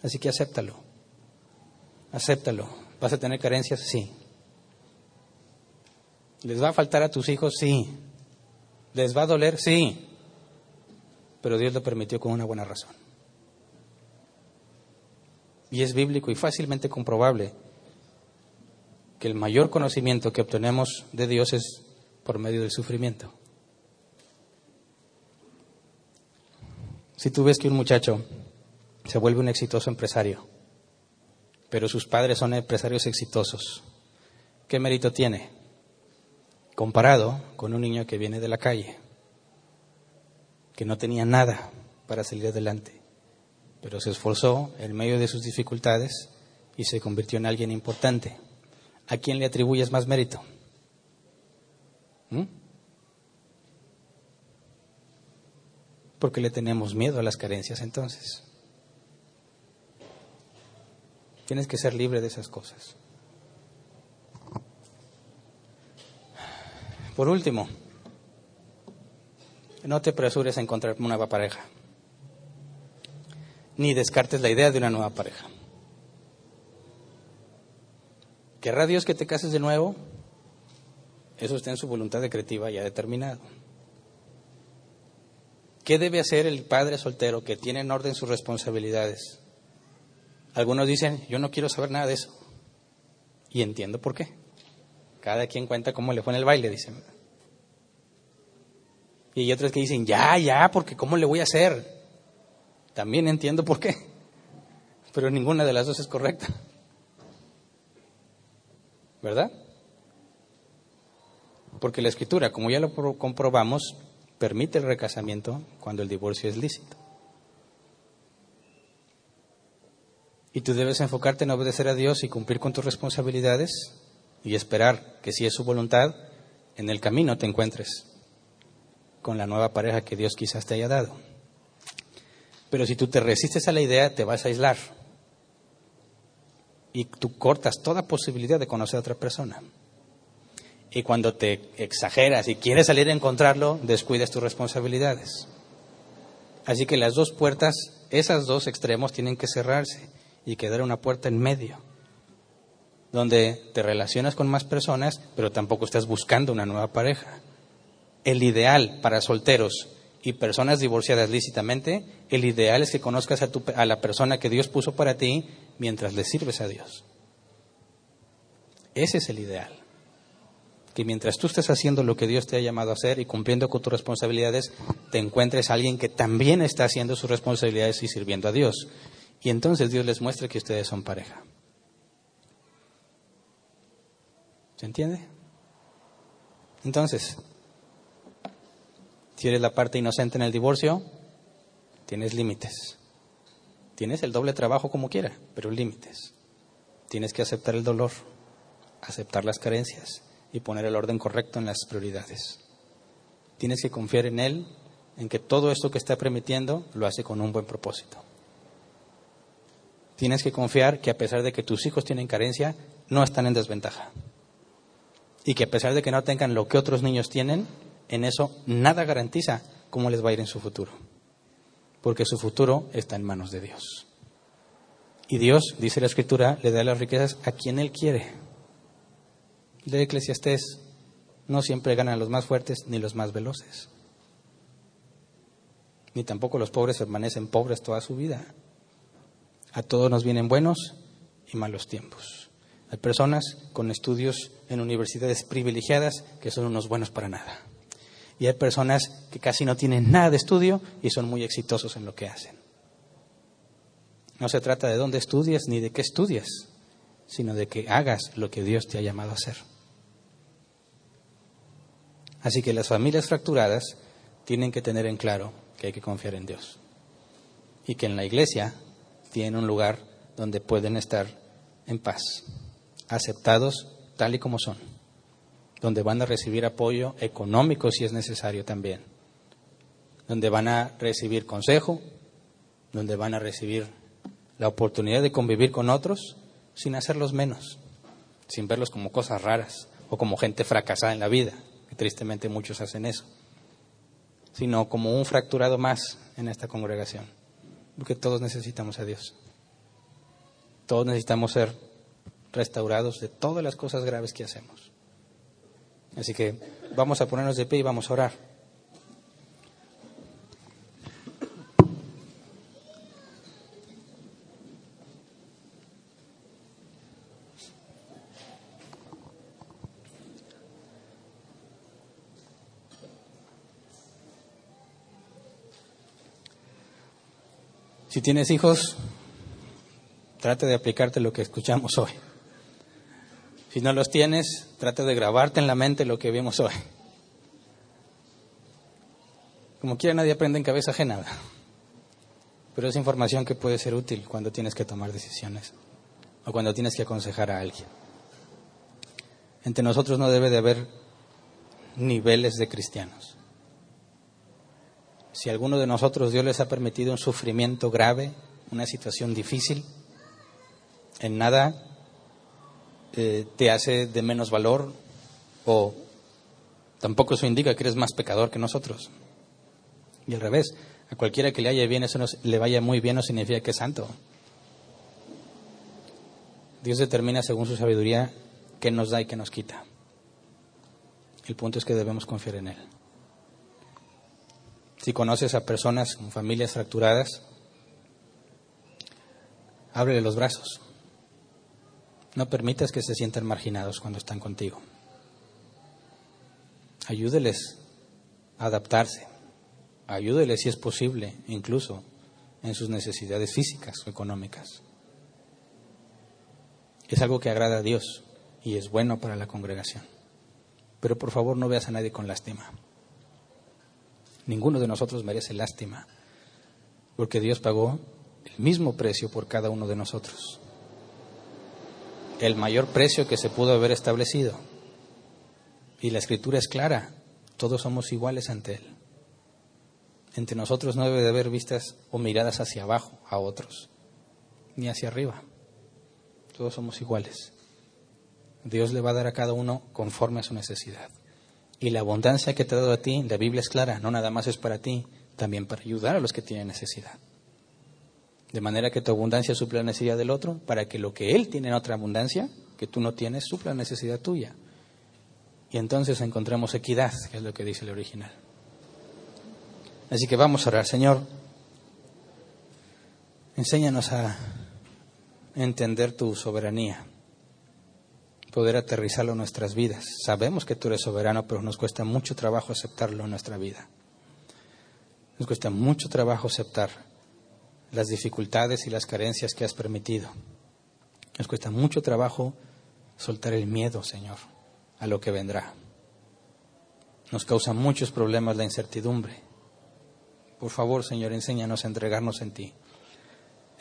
Así que acéptalo. Acéptalo. ¿Vas a tener carencias? Sí. ¿Les va a faltar a tus hijos? Sí. ¿Les va a doler? Sí pero Dios lo permitió con una buena razón. Y es bíblico y fácilmente comprobable que el mayor conocimiento que obtenemos de Dios es por medio del sufrimiento. Si tú ves que un muchacho se vuelve un exitoso empresario, pero sus padres son empresarios exitosos, ¿qué mérito tiene? Comparado con un niño que viene de la calle que no tenía nada para salir adelante, pero se esforzó en medio de sus dificultades y se convirtió en alguien importante. ¿A quién le atribuyes más mérito? ¿Mm? Porque le tenemos miedo a las carencias entonces. Tienes que ser libre de esas cosas. Por último, no te apresures a encontrar una nueva pareja. ni descartes la idea de una nueva pareja. ¿Querrá Dios que te cases de nuevo? Eso está en su voluntad decretiva ya determinado. ¿Qué debe hacer el padre soltero que tiene en orden sus responsabilidades? Algunos dicen, yo no quiero saber nada de eso. Y entiendo por qué. Cada quien cuenta cómo le fue en el baile, dicen. Y hay otros que dicen, ya, ya, porque ¿cómo le voy a hacer? También entiendo por qué. Pero ninguna de las dos es correcta. ¿Verdad? Porque la escritura, como ya lo comprobamos, permite el recasamiento cuando el divorcio es lícito. Y tú debes enfocarte en obedecer a Dios y cumplir con tus responsabilidades y esperar que si es su voluntad, en el camino te encuentres con la nueva pareja que Dios quizás te haya dado. Pero si tú te resistes a la idea, te vas a aislar. Y tú cortas toda posibilidad de conocer a otra persona. Y cuando te exageras y quieres salir a encontrarlo, descuidas tus responsabilidades. Así que las dos puertas, esas dos extremos tienen que cerrarse y quedar una puerta en medio, donde te relacionas con más personas, pero tampoco estás buscando una nueva pareja. El ideal para solteros y personas divorciadas lícitamente, el ideal es que conozcas a, a la persona que Dios puso para ti mientras le sirves a Dios. Ese es el ideal que mientras tú estés haciendo lo que Dios te ha llamado a hacer y cumpliendo con tus responsabilidades, te encuentres a alguien que también está haciendo sus responsabilidades y sirviendo a Dios. Y entonces Dios les muestra que ustedes son pareja. ¿Se entiende? Entonces, si eres la parte inocente en el divorcio, tienes límites. Tienes el doble trabajo como quiera, pero límites. Tienes que aceptar el dolor, aceptar las carencias y poner el orden correcto en las prioridades. Tienes que confiar en Él, en que todo esto que está permitiendo lo hace con un buen propósito. Tienes que confiar que a pesar de que tus hijos tienen carencia, no están en desventaja. Y que a pesar de que no tengan lo que otros niños tienen, en eso nada garantiza cómo les va a ir en su futuro. Porque su futuro está en manos de Dios. Y Dios, dice la Escritura, le da las riquezas a quien Él quiere de Eclesiastés, no siempre ganan los más fuertes ni los más veloces. Ni tampoco los pobres permanecen pobres toda su vida. A todos nos vienen buenos y malos tiempos. Hay personas con estudios en universidades privilegiadas que son unos buenos para nada. Y hay personas que casi no tienen nada de estudio y son muy exitosos en lo que hacen. No se trata de dónde estudias ni de qué estudias, sino de que hagas lo que Dios te ha llamado a hacer. Así que las familias fracturadas tienen que tener en claro que hay que confiar en Dios y que en la iglesia tienen un lugar donde pueden estar en paz, aceptados tal y como son, donde van a recibir apoyo económico si es necesario también, donde van a recibir consejo, donde van a recibir la oportunidad de convivir con otros sin hacerlos menos, sin verlos como cosas raras o como gente fracasada en la vida tristemente muchos hacen eso, sino como un fracturado más en esta congregación, porque todos necesitamos a Dios. Todos necesitamos ser restaurados de todas las cosas graves que hacemos. Así que vamos a ponernos de pie y vamos a orar. Si tienes hijos, trate de aplicarte lo que escuchamos hoy. Si no los tienes, trate de grabarte en la mente lo que vimos hoy. Como quiera, nadie aprende en cabeza ajena. Pero es información que puede ser útil cuando tienes que tomar decisiones o cuando tienes que aconsejar a alguien. Entre nosotros no debe de haber niveles de cristianos. Si alguno de nosotros Dios les ha permitido un sufrimiento grave, una situación difícil, en nada eh, te hace de menos valor o tampoco eso indica que eres más pecador que nosotros. Y al revés, A cualquiera que le haya bien, eso no, le vaya muy bien no significa que es santo. Dios determina según su sabiduría qué nos da y qué nos quita. El punto es que debemos confiar en Él. Si conoces a personas con familias fracturadas, ábrele los brazos. No permitas que se sientan marginados cuando están contigo. Ayúdeles a adaptarse. Ayúdeles si es posible, incluso en sus necesidades físicas o económicas. Es algo que agrada a Dios y es bueno para la congregación. Pero por favor no veas a nadie con lástima. Ninguno de nosotros merece lástima, porque Dios pagó el mismo precio por cada uno de nosotros. El mayor precio que se pudo haber establecido. Y la escritura es clara, todos somos iguales ante Él. Entre nosotros no debe de haber vistas o miradas hacia abajo a otros, ni hacia arriba. Todos somos iguales. Dios le va a dar a cada uno conforme a su necesidad. Y la abundancia que te ha dado a ti, la Biblia es clara, no nada más es para ti, también para ayudar a los que tienen necesidad. De manera que tu abundancia suple la necesidad del otro, para que lo que él tiene en otra abundancia, que tú no tienes, supla la necesidad tuya. Y entonces encontramos equidad, que es lo que dice el original. Así que vamos a orar, Señor. Enséñanos a entender tu soberanía, poder aterrizarlo en nuestras vidas. Sabemos que tú eres soberano, pero nos cuesta mucho trabajo aceptarlo en nuestra vida. Nos cuesta mucho trabajo aceptar las dificultades y las carencias que has permitido. Nos cuesta mucho trabajo soltar el miedo, Señor, a lo que vendrá. Nos causa muchos problemas la incertidumbre. Por favor, Señor, enséñanos a entregarnos en ti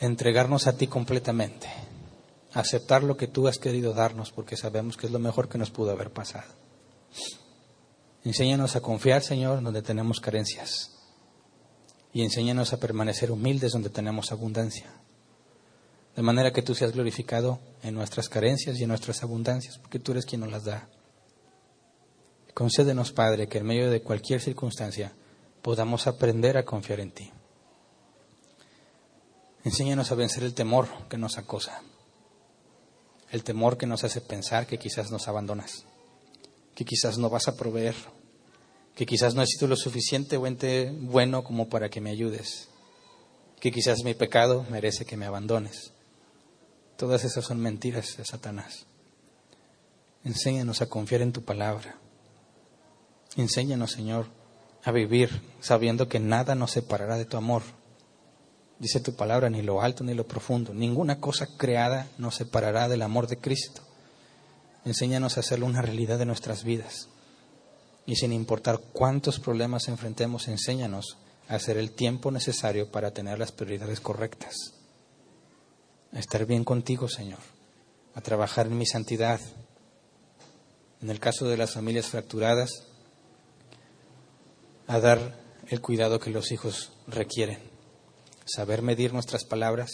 entregarnos a ti completamente, aceptar lo que tú has querido darnos porque sabemos que es lo mejor que nos pudo haber pasado. Enséñanos a confiar, Señor, donde tenemos carencias y enséñanos a permanecer humildes donde tenemos abundancia. De manera que tú seas glorificado en nuestras carencias y en nuestras abundancias, porque tú eres quien nos las da. Concédenos, Padre, que en medio de cualquier circunstancia podamos aprender a confiar en ti. Enséñanos a vencer el temor que nos acosa, el temor que nos hace pensar que quizás nos abandonas, que quizás no vas a proveer, que quizás no he sido lo suficientemente bueno como para que me ayudes, que quizás mi pecado merece que me abandones. Todas esas son mentiras de Satanás. Enséñanos a confiar en tu palabra. Enséñanos, Señor, a vivir sabiendo que nada nos separará de tu amor dice tu palabra, ni lo alto ni lo profundo. Ninguna cosa creada nos separará del amor de Cristo. Enséñanos a hacerlo una realidad de nuestras vidas. Y sin importar cuántos problemas enfrentemos, enséñanos a hacer el tiempo necesario para tener las prioridades correctas. A estar bien contigo, Señor. A trabajar en mi santidad. En el caso de las familias fracturadas, a dar el cuidado que los hijos requieren saber medir nuestras palabras,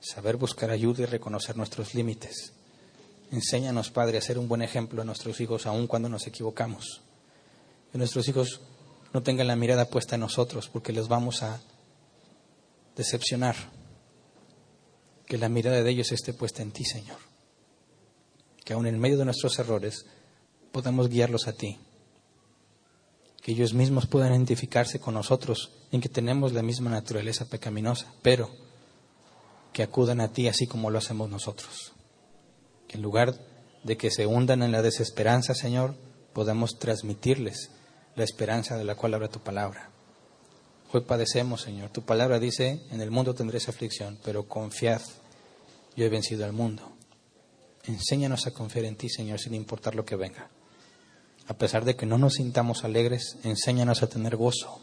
saber buscar ayuda y reconocer nuestros límites. Enséñanos, Padre, a ser un buen ejemplo a nuestros hijos aun cuando nos equivocamos. Que nuestros hijos no tengan la mirada puesta en nosotros porque les vamos a decepcionar. Que la mirada de ellos esté puesta en ti, Señor. Que aun en medio de nuestros errores podamos guiarlos a ti que ellos mismos puedan identificarse con nosotros en que tenemos la misma naturaleza pecaminosa, pero que acudan a ti así como lo hacemos nosotros. Que en lugar de que se hundan en la desesperanza, Señor, podamos transmitirles la esperanza de la cual habla tu palabra. Hoy padecemos, Señor. Tu palabra dice, en el mundo tendréis aflicción, pero confiad, yo he vencido al mundo. Enséñanos a confiar en ti, Señor, sin importar lo que venga a pesar de que no nos sintamos alegres, enséñanos a tener gozo.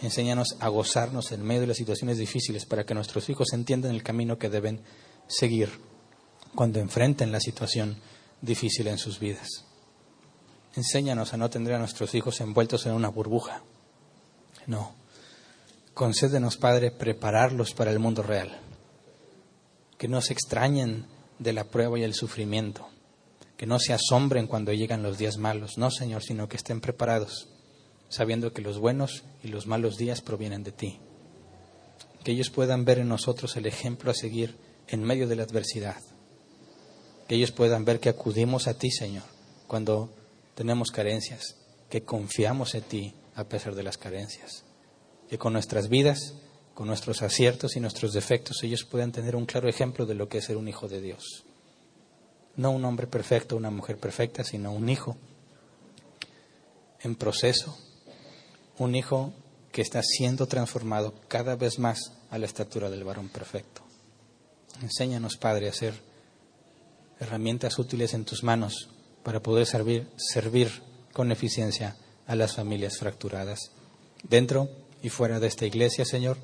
Enséñanos a gozarnos en medio de las situaciones difíciles para que nuestros hijos entiendan el camino que deben seguir cuando enfrenten la situación difícil en sus vidas. Enséñanos a no tener a nuestros hijos envueltos en una burbuja. No. Concédenos, Padre, prepararlos para el mundo real. Que no se extrañen de la prueba y el sufrimiento que no se asombren cuando llegan los días malos, no, Señor, sino que estén preparados, sabiendo que los buenos y los malos días provienen de ti. Que ellos puedan ver en nosotros el ejemplo a seguir en medio de la adversidad. Que ellos puedan ver que acudimos a ti, Señor, cuando tenemos carencias, que confiamos en ti a pesar de las carencias. Que con nuestras vidas, con nuestros aciertos y nuestros defectos, ellos puedan tener un claro ejemplo de lo que es ser un hijo de Dios. No un hombre perfecto, una mujer perfecta, sino un hijo en proceso, un hijo que está siendo transformado cada vez más a la estatura del varón perfecto. Enséñanos, Padre, a ser herramientas útiles en tus manos para poder servir, servir con eficiencia a las familias fracturadas, dentro y fuera de esta iglesia, Señor,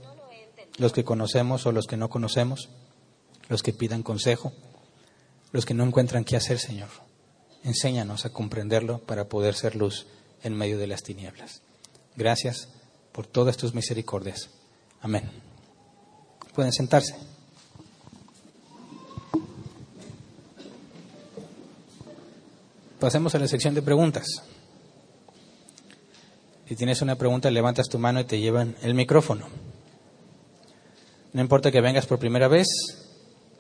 los que conocemos o los que no conocemos, los que pidan consejo, los que no encuentran qué hacer, Señor. Enséñanos a comprenderlo para poder ser luz en medio de las tinieblas. Gracias por todas tus misericordias. Amén. Pueden sentarse. Pasemos a la sección de preguntas. Si tienes una pregunta, levantas tu mano y te llevan el micrófono. No importa que vengas por primera vez,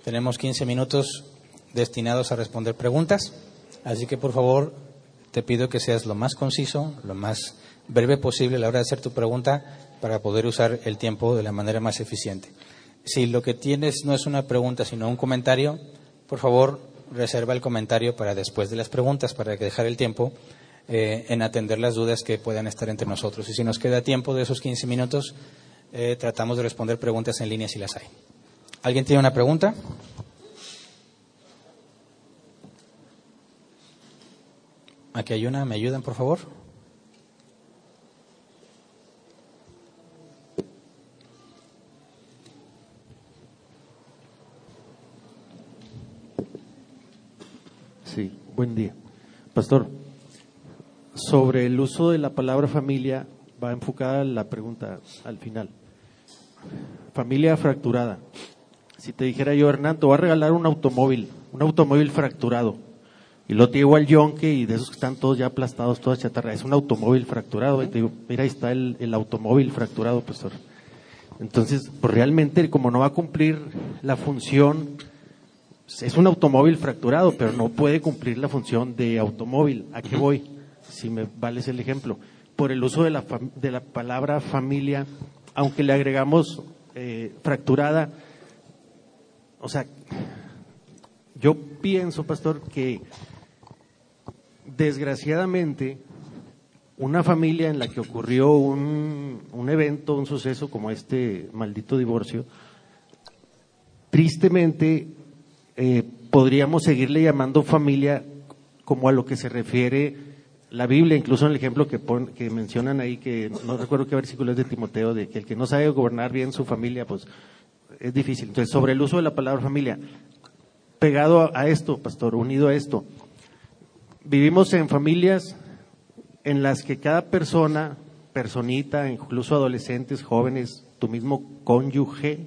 tenemos 15 minutos destinados a responder preguntas, así que por favor te pido que seas lo más conciso, lo más breve posible a la hora de hacer tu pregunta para poder usar el tiempo de la manera más eficiente. Si lo que tienes no es una pregunta, sino un comentario, por favor, reserva el comentario para después de las preguntas, para dejar el tiempo eh, en atender las dudas que puedan estar entre nosotros. Y si nos queda tiempo de esos 15 minutos, eh, tratamos de responder preguntas en línea si las hay. ¿Alguien tiene una pregunta? Aquí hay una, ¿me ayudan por favor? Sí, buen día. Pastor, sobre el uso de la palabra familia va enfocada la pregunta al final. Familia fracturada. Si te dijera yo, Hernán, te voy a regalar un automóvil, un automóvil fracturado. Y lo te llevo al yonque y de esos que están todos ya aplastados, toda chatarra. Es un automóvil fracturado. Y te digo, mira, ahí está el, el automóvil fracturado, pastor. Entonces, pues realmente, como no va a cumplir la función, es un automóvil fracturado, pero no puede cumplir la función de automóvil. ¿A qué voy? Si me vales el ejemplo. Por el uso de la, de la palabra familia, aunque le agregamos eh, fracturada, o sea, yo pienso, pastor, que desgraciadamente, una familia en la que ocurrió un, un, evento, un suceso como este maldito divorcio, tristemente eh, podríamos seguirle llamando familia como a lo que se refiere la Biblia, incluso en el ejemplo que, pon, que mencionan ahí, que no recuerdo qué versículo es de Timoteo, de que el que no sabe gobernar bien su familia, pues es difícil. Entonces, sobre el uso de la palabra familia, pegado a esto, pastor, unido a esto, Vivimos en familias en las que cada persona, personita, incluso adolescentes, jóvenes, tu mismo cónyuge,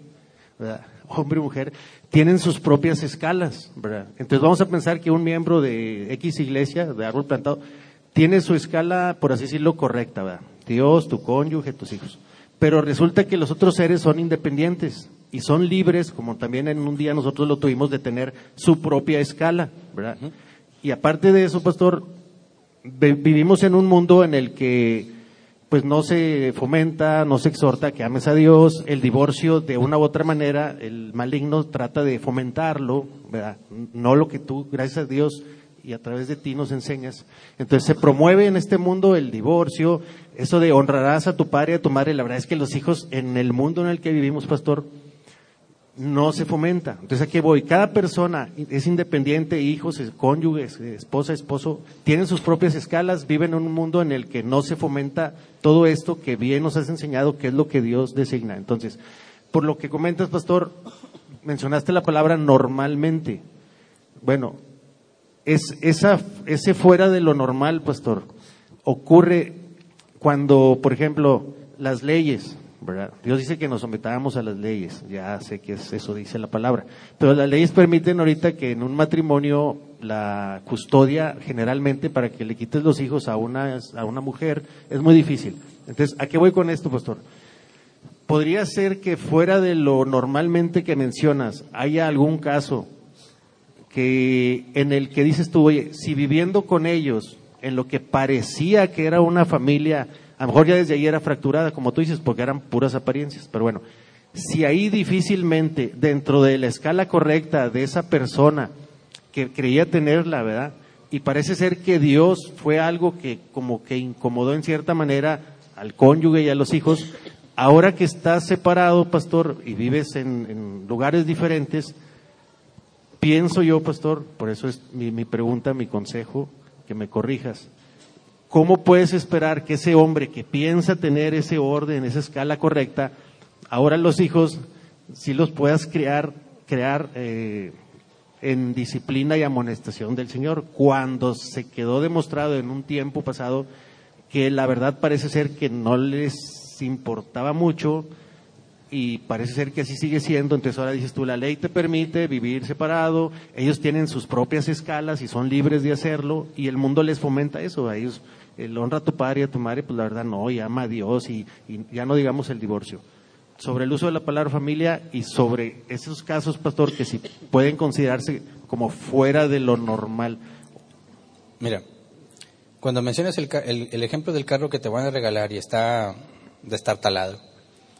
hombre o mujer, tienen sus propias escalas. ¿verdad? Entonces vamos a pensar que un miembro de X iglesia, de árbol plantado, tiene su escala, por así decirlo, correcta. ¿verdad? Dios, tu cónyuge, tus hijos. Pero resulta que los otros seres son independientes y son libres, como también en un día nosotros lo tuvimos, de tener su propia escala. ¿verdad? Y aparte de eso, pastor, vivimos en un mundo en el que pues no se fomenta, no se exhorta que ames a Dios, el divorcio de una u otra manera, el maligno trata de fomentarlo, ¿verdad? no lo que tú, gracias a Dios y a través de ti nos enseñas. Entonces se promueve en este mundo el divorcio, eso de honrarás a tu padre y a tu madre, la verdad es que los hijos en el mundo en el que vivimos, pastor, no se fomenta. Entonces aquí voy. Cada persona es independiente, hijos, cónyuges, esposa, esposo, tienen sus propias escalas, viven en un mundo en el que no se fomenta todo esto que bien nos has enseñado, que es lo que Dios designa. Entonces, por lo que comentas, pastor, mencionaste la palabra normalmente. Bueno, es esa, ese fuera de lo normal, pastor, ocurre cuando, por ejemplo, las leyes, Dios dice que nos sometamos a las leyes, ya sé que es, eso dice la palabra, pero las leyes permiten ahorita que en un matrimonio la custodia generalmente para que le quites los hijos a una, a una mujer es muy difícil. Entonces, ¿a qué voy con esto, pastor? ¿Podría ser que fuera de lo normalmente que mencionas haya algún caso que en el que dices tú, oye, si viviendo con ellos, en lo que parecía que era una familia, a lo mejor ya desde ahí era fracturada, como tú dices, porque eran puras apariencias, pero bueno, si ahí difícilmente, dentro de la escala correcta de esa persona que creía tenerla, ¿verdad? Y parece ser que Dios fue algo que como que incomodó en cierta manera al cónyuge y a los hijos, ahora que estás separado, pastor, y vives en, lugares diferentes, pienso yo, pastor, por eso es mi pregunta, mi consejo, que me corrijas. ¿Cómo puedes esperar que ese hombre que piensa tener ese orden, esa escala correcta, ahora los hijos, si los puedas crear, crear eh, en disciplina y amonestación del Señor, cuando se quedó demostrado en un tiempo pasado que la verdad parece ser que no les importaba mucho y parece ser que así sigue siendo, entonces ahora dices tú, la ley te permite vivir separado, ellos tienen sus propias escalas y son libres de hacerlo y el mundo les fomenta eso, a ellos el honra a tu padre y a tu madre, pues la verdad no, y ama a Dios y, ya no digamos el divorcio. Sobre el uso de la palabra familia y sobre esos casos, pastor, que si pueden considerarse como fuera de lo normal. Mira, cuando mencionas el, el- el ejemplo del carro que te van a regalar y está de estar talado,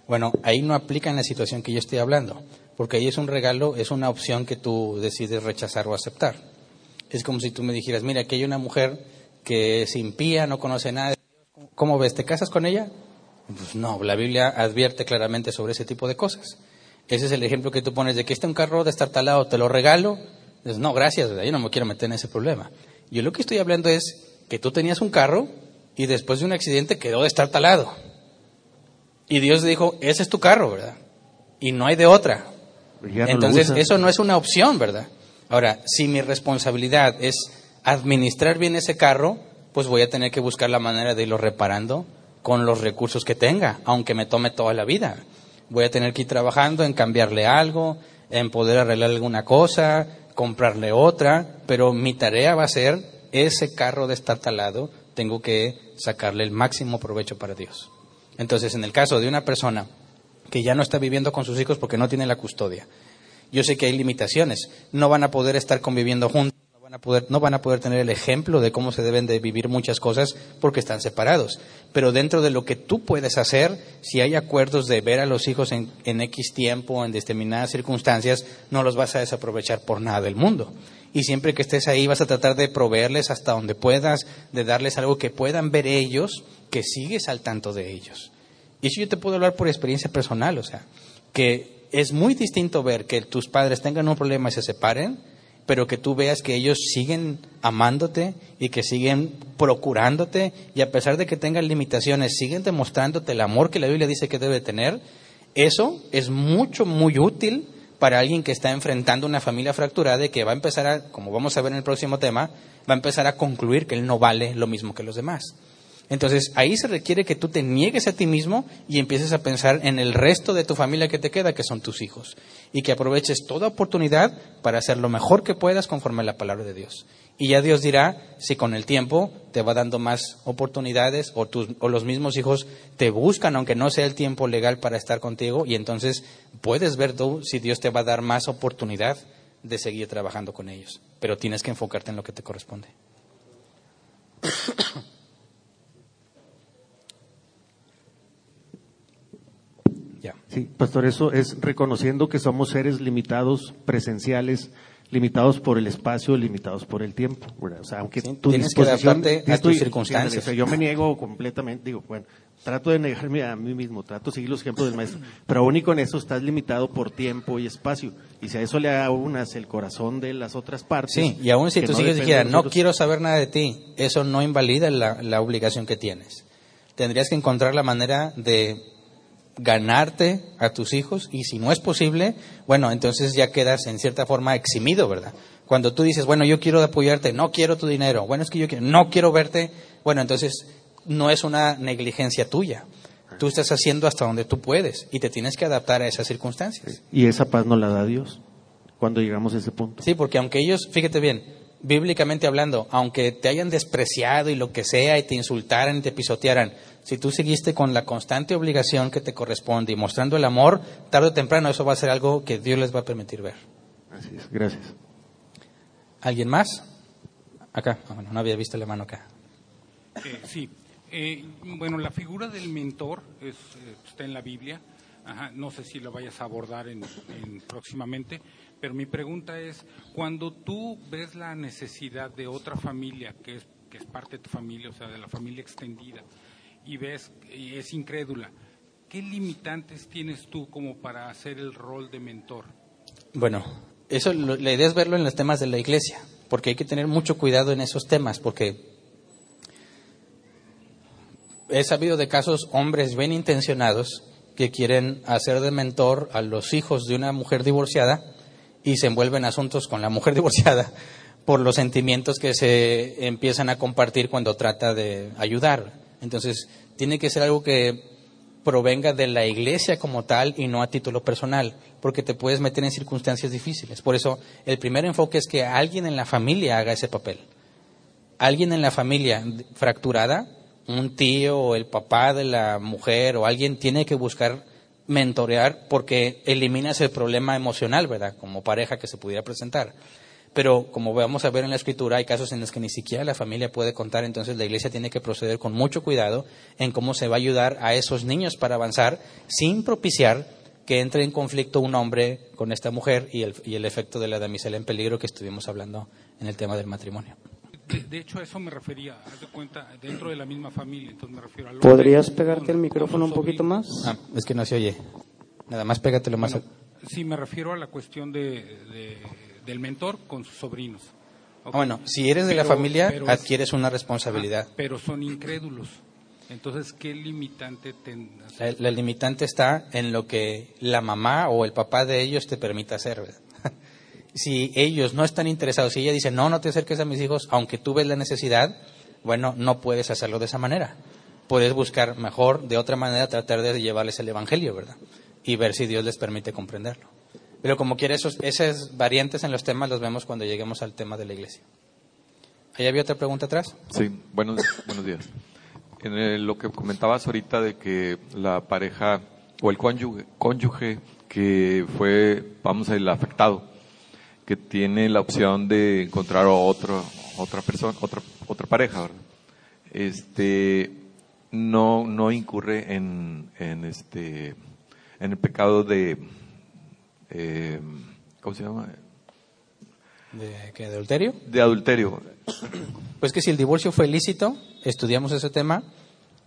bueno, ahí no aplica en la situación que yo estoy hablando, porque ahí es un regalo, es una opción que tú decides rechazar o aceptar. Es como si tú me dijeras, mira, aquí hay una mujer que es impía, no conoce nada ¿cómo ves? ¿Te casas con ella? Pues no, la Biblia advierte claramente sobre ese tipo de cosas. Ese es el ejemplo que tú pones de que este un carro de estar talado, te lo regalo. Dices, no, gracias, ¿verdad? yo no me quiero meter en ese problema. Yo lo que estoy hablando es que tú tenías un carro y después de un accidente quedó de estar talado. Y Dios dijo, ese es tu carro, ¿verdad? Y no hay de otra. No lo Entonces, eso no es una opción, ¿verdad? Ahora, si mi responsabilidad es administrar bien ese carro, pues voy a tener que buscar la manera de irlo reparando con los recursos que tenga, aunque me tome toda la vida. Voy a tener que ir trabajando en cambiarle algo, en poder arreglar alguna cosa, comprarle otra, pero mi tarea va a ser ese carro de estar talado, tengo que sacarle el máximo provecho para Dios. Entonces, en el caso de una persona que ya no está viviendo con sus hijos porque no tiene la custodia, yo sé que hay limitaciones, no van a poder estar conviviendo juntos, no van a poder, no van a poder tener el ejemplo de cómo se deben de vivir muchas cosas porque están separados. Pero dentro de lo que tú puedes hacer, si hay acuerdos de ver a los hijos en, en X tiempo, en determinadas circunstancias, no los vas a desaprovechar por nada del mundo. Y siempre que estés ahí vas a tratar de proveerles hasta donde puedas, de darles algo que puedan ver ellos, que sigues al tanto de ellos. Y eso yo te puedo hablar por experiencia personal, o sea, que es muy distinto ver que tus padres tengan un problema y se separen, pero que tú veas que ellos siguen amándote y que siguen procurándote y a pesar de que tengan limitaciones, siguen demostrándote el amor que la Biblia dice que debe tener. Eso es mucho, muy útil para alguien que está enfrentando una familia fracturada y que va a empezar a, como vamos a ver en el próximo tema, va a empezar a concluir que él no vale lo mismo que los demás. Entonces, ahí se requiere que tú te niegues a ti mismo y empieces a pensar en el resto de tu familia que te queda, que son tus hijos, y que aproveches toda oportunidad para hacer lo mejor que puedas conforme a la palabra de Dios. Y ya Dios dirá si con el tiempo te va dando más oportunidades o, tus, o los mismos hijos te buscan, aunque no sea el tiempo legal para estar contigo, y entonces puedes ver tú si Dios te va a dar más oportunidad de seguir trabajando con ellos. Pero tienes que enfocarte en lo que te corresponde. Sí, pastor, eso es reconociendo que somos seres limitados, presenciales, limitados por el espacio, limitados por el tiempo. ¿verdad? O sea, aunque Sí, tu tienes que adaptarte a tus circunstancias. sí, o sea, yo me niego completamente, digo, bueno, trato de negarme a mí mismo, trato de seguir los ejemplos del maestro, pero aún y con eso estás limitado por tiempo y espacio. Y si a eso le aunas el corazón de las otras partes. Sí, y aún si no depende dijeran, de no quiero saber nada de ti, eso no invalida la, la obligación que tienes. Tendrías que encontrar la manera de ganarte a tus hijos y si no es posible, bueno, entonces ya quedas en cierta forma eximido, ¿verdad? Cuando tú dices, bueno, yo quiero apoyarte, no quiero tu dinero, bueno, es que yo quiero, no quiero verte, bueno, entonces no es una negligencia tuya. Tú estás haciendo hasta donde tú puedes y te tienes que adaptar a esas circunstancias. Y esa paz no la da Dios cuando llegamos a ese punto. Sí, porque aunque ellos, fíjate bien, bíblicamente hablando, aunque te hayan despreciado y lo que sea y te insultaran y te pisotearan, si tú seguiste con la constante obligación que te corresponde y mostrando el amor, tarde o temprano eso va a ser algo que Dios les va a permitir ver. Así es, gracias. ¿Alguien más? Acá, ah, bueno, no había visto la mano acá. Eh, sí, eh, bueno, la figura del mentor es, eh, está en la Biblia. Ajá, no sé si lo vayas a abordar en, en próximamente, pero mi pregunta es, cuando tú ves la necesidad de otra familia que es, que es parte de tu familia, o sea, de la familia extendida, y ves y es incrédula, ¿qué limitantes tienes tú como para hacer el rol de mentor? Bueno, eso la idea es verlo en los temas de la iglesia, porque hay que tener mucho cuidado en esos temas, porque he sabido de casos hombres bien intencionados que quieren hacer de mentor a los hijos de una mujer divorciada y se envuelven asuntos con la mujer divorciada por los sentimientos que se empiezan a compartir cuando trata de ayudar. Entonces, tiene que ser algo que provenga de la iglesia como tal y no a título personal, porque te puedes meter en circunstancias difíciles. Por eso, el primer enfoque es que alguien en la familia haga ese papel. Alguien en la familia fracturada, un tío o el papá de la mujer o alguien tiene que buscar mentorear porque eliminas el problema emocional, ¿verdad? Como pareja que se pudiera presentar. Pero como vamos a ver en la escritura, hay casos en los que ni siquiera la familia puede contar, entonces la iglesia tiene que proceder con mucho cuidado en cómo se va a ayudar a esos niños para avanzar sin propiciar que entre en conflicto un hombre con esta mujer y el, y el efecto de la damisela en peligro que estuvimos hablando en el tema del matrimonio. De, de hecho, a eso me refería, haz de cuenta, dentro de la misma familia, entonces me refiero al hombre ¿Podrías pegarte el micrófono un poquito más? Ah, es que no se oye. Nada más pégatelo más. Bueno, sí, me refiero a la cuestión de, de- del mentor con sus sobrinos. Ah, bueno, si eres de la familia, adquieres una responsabilidad. Ajá, pero son incrédulos. Entonces, ¿qué limitante ten- La, la limitante está en lo que la mamá o el papá de ellos te permita hacer. ¿verdad? si ellos no están interesados, si ella dice, no, no te acerques a mis hijos, aunque tú ves la necesidad, bueno, no puedes hacerlo de esa manera. Puedes buscar mejor, de otra manera, tratar de llevarles el Evangelio, ¿verdad? Y ver si Dios les permite comprenderlo. Pero como quiera, esos, esas variantes en los temas los vemos cuando lleguemos al tema de la iglesia. ¿Ahí había otra pregunta atrás? Sí, buenos, buenos días. En el- lo que comentabas ahorita de que la pareja o el cónyuge, cónyuge que fue, vamos el afectado, que tiene la opción de encontrar a otro, otra persona, otra, otra pareja, ¿verdad? Este, no, no incurre en, en este, en el pecado de, eh, ¿cómo se llama? ¿De, qué, de adulterio? De adulterio. Pues que si el divorcio fue ilícito, estudiamos ese tema,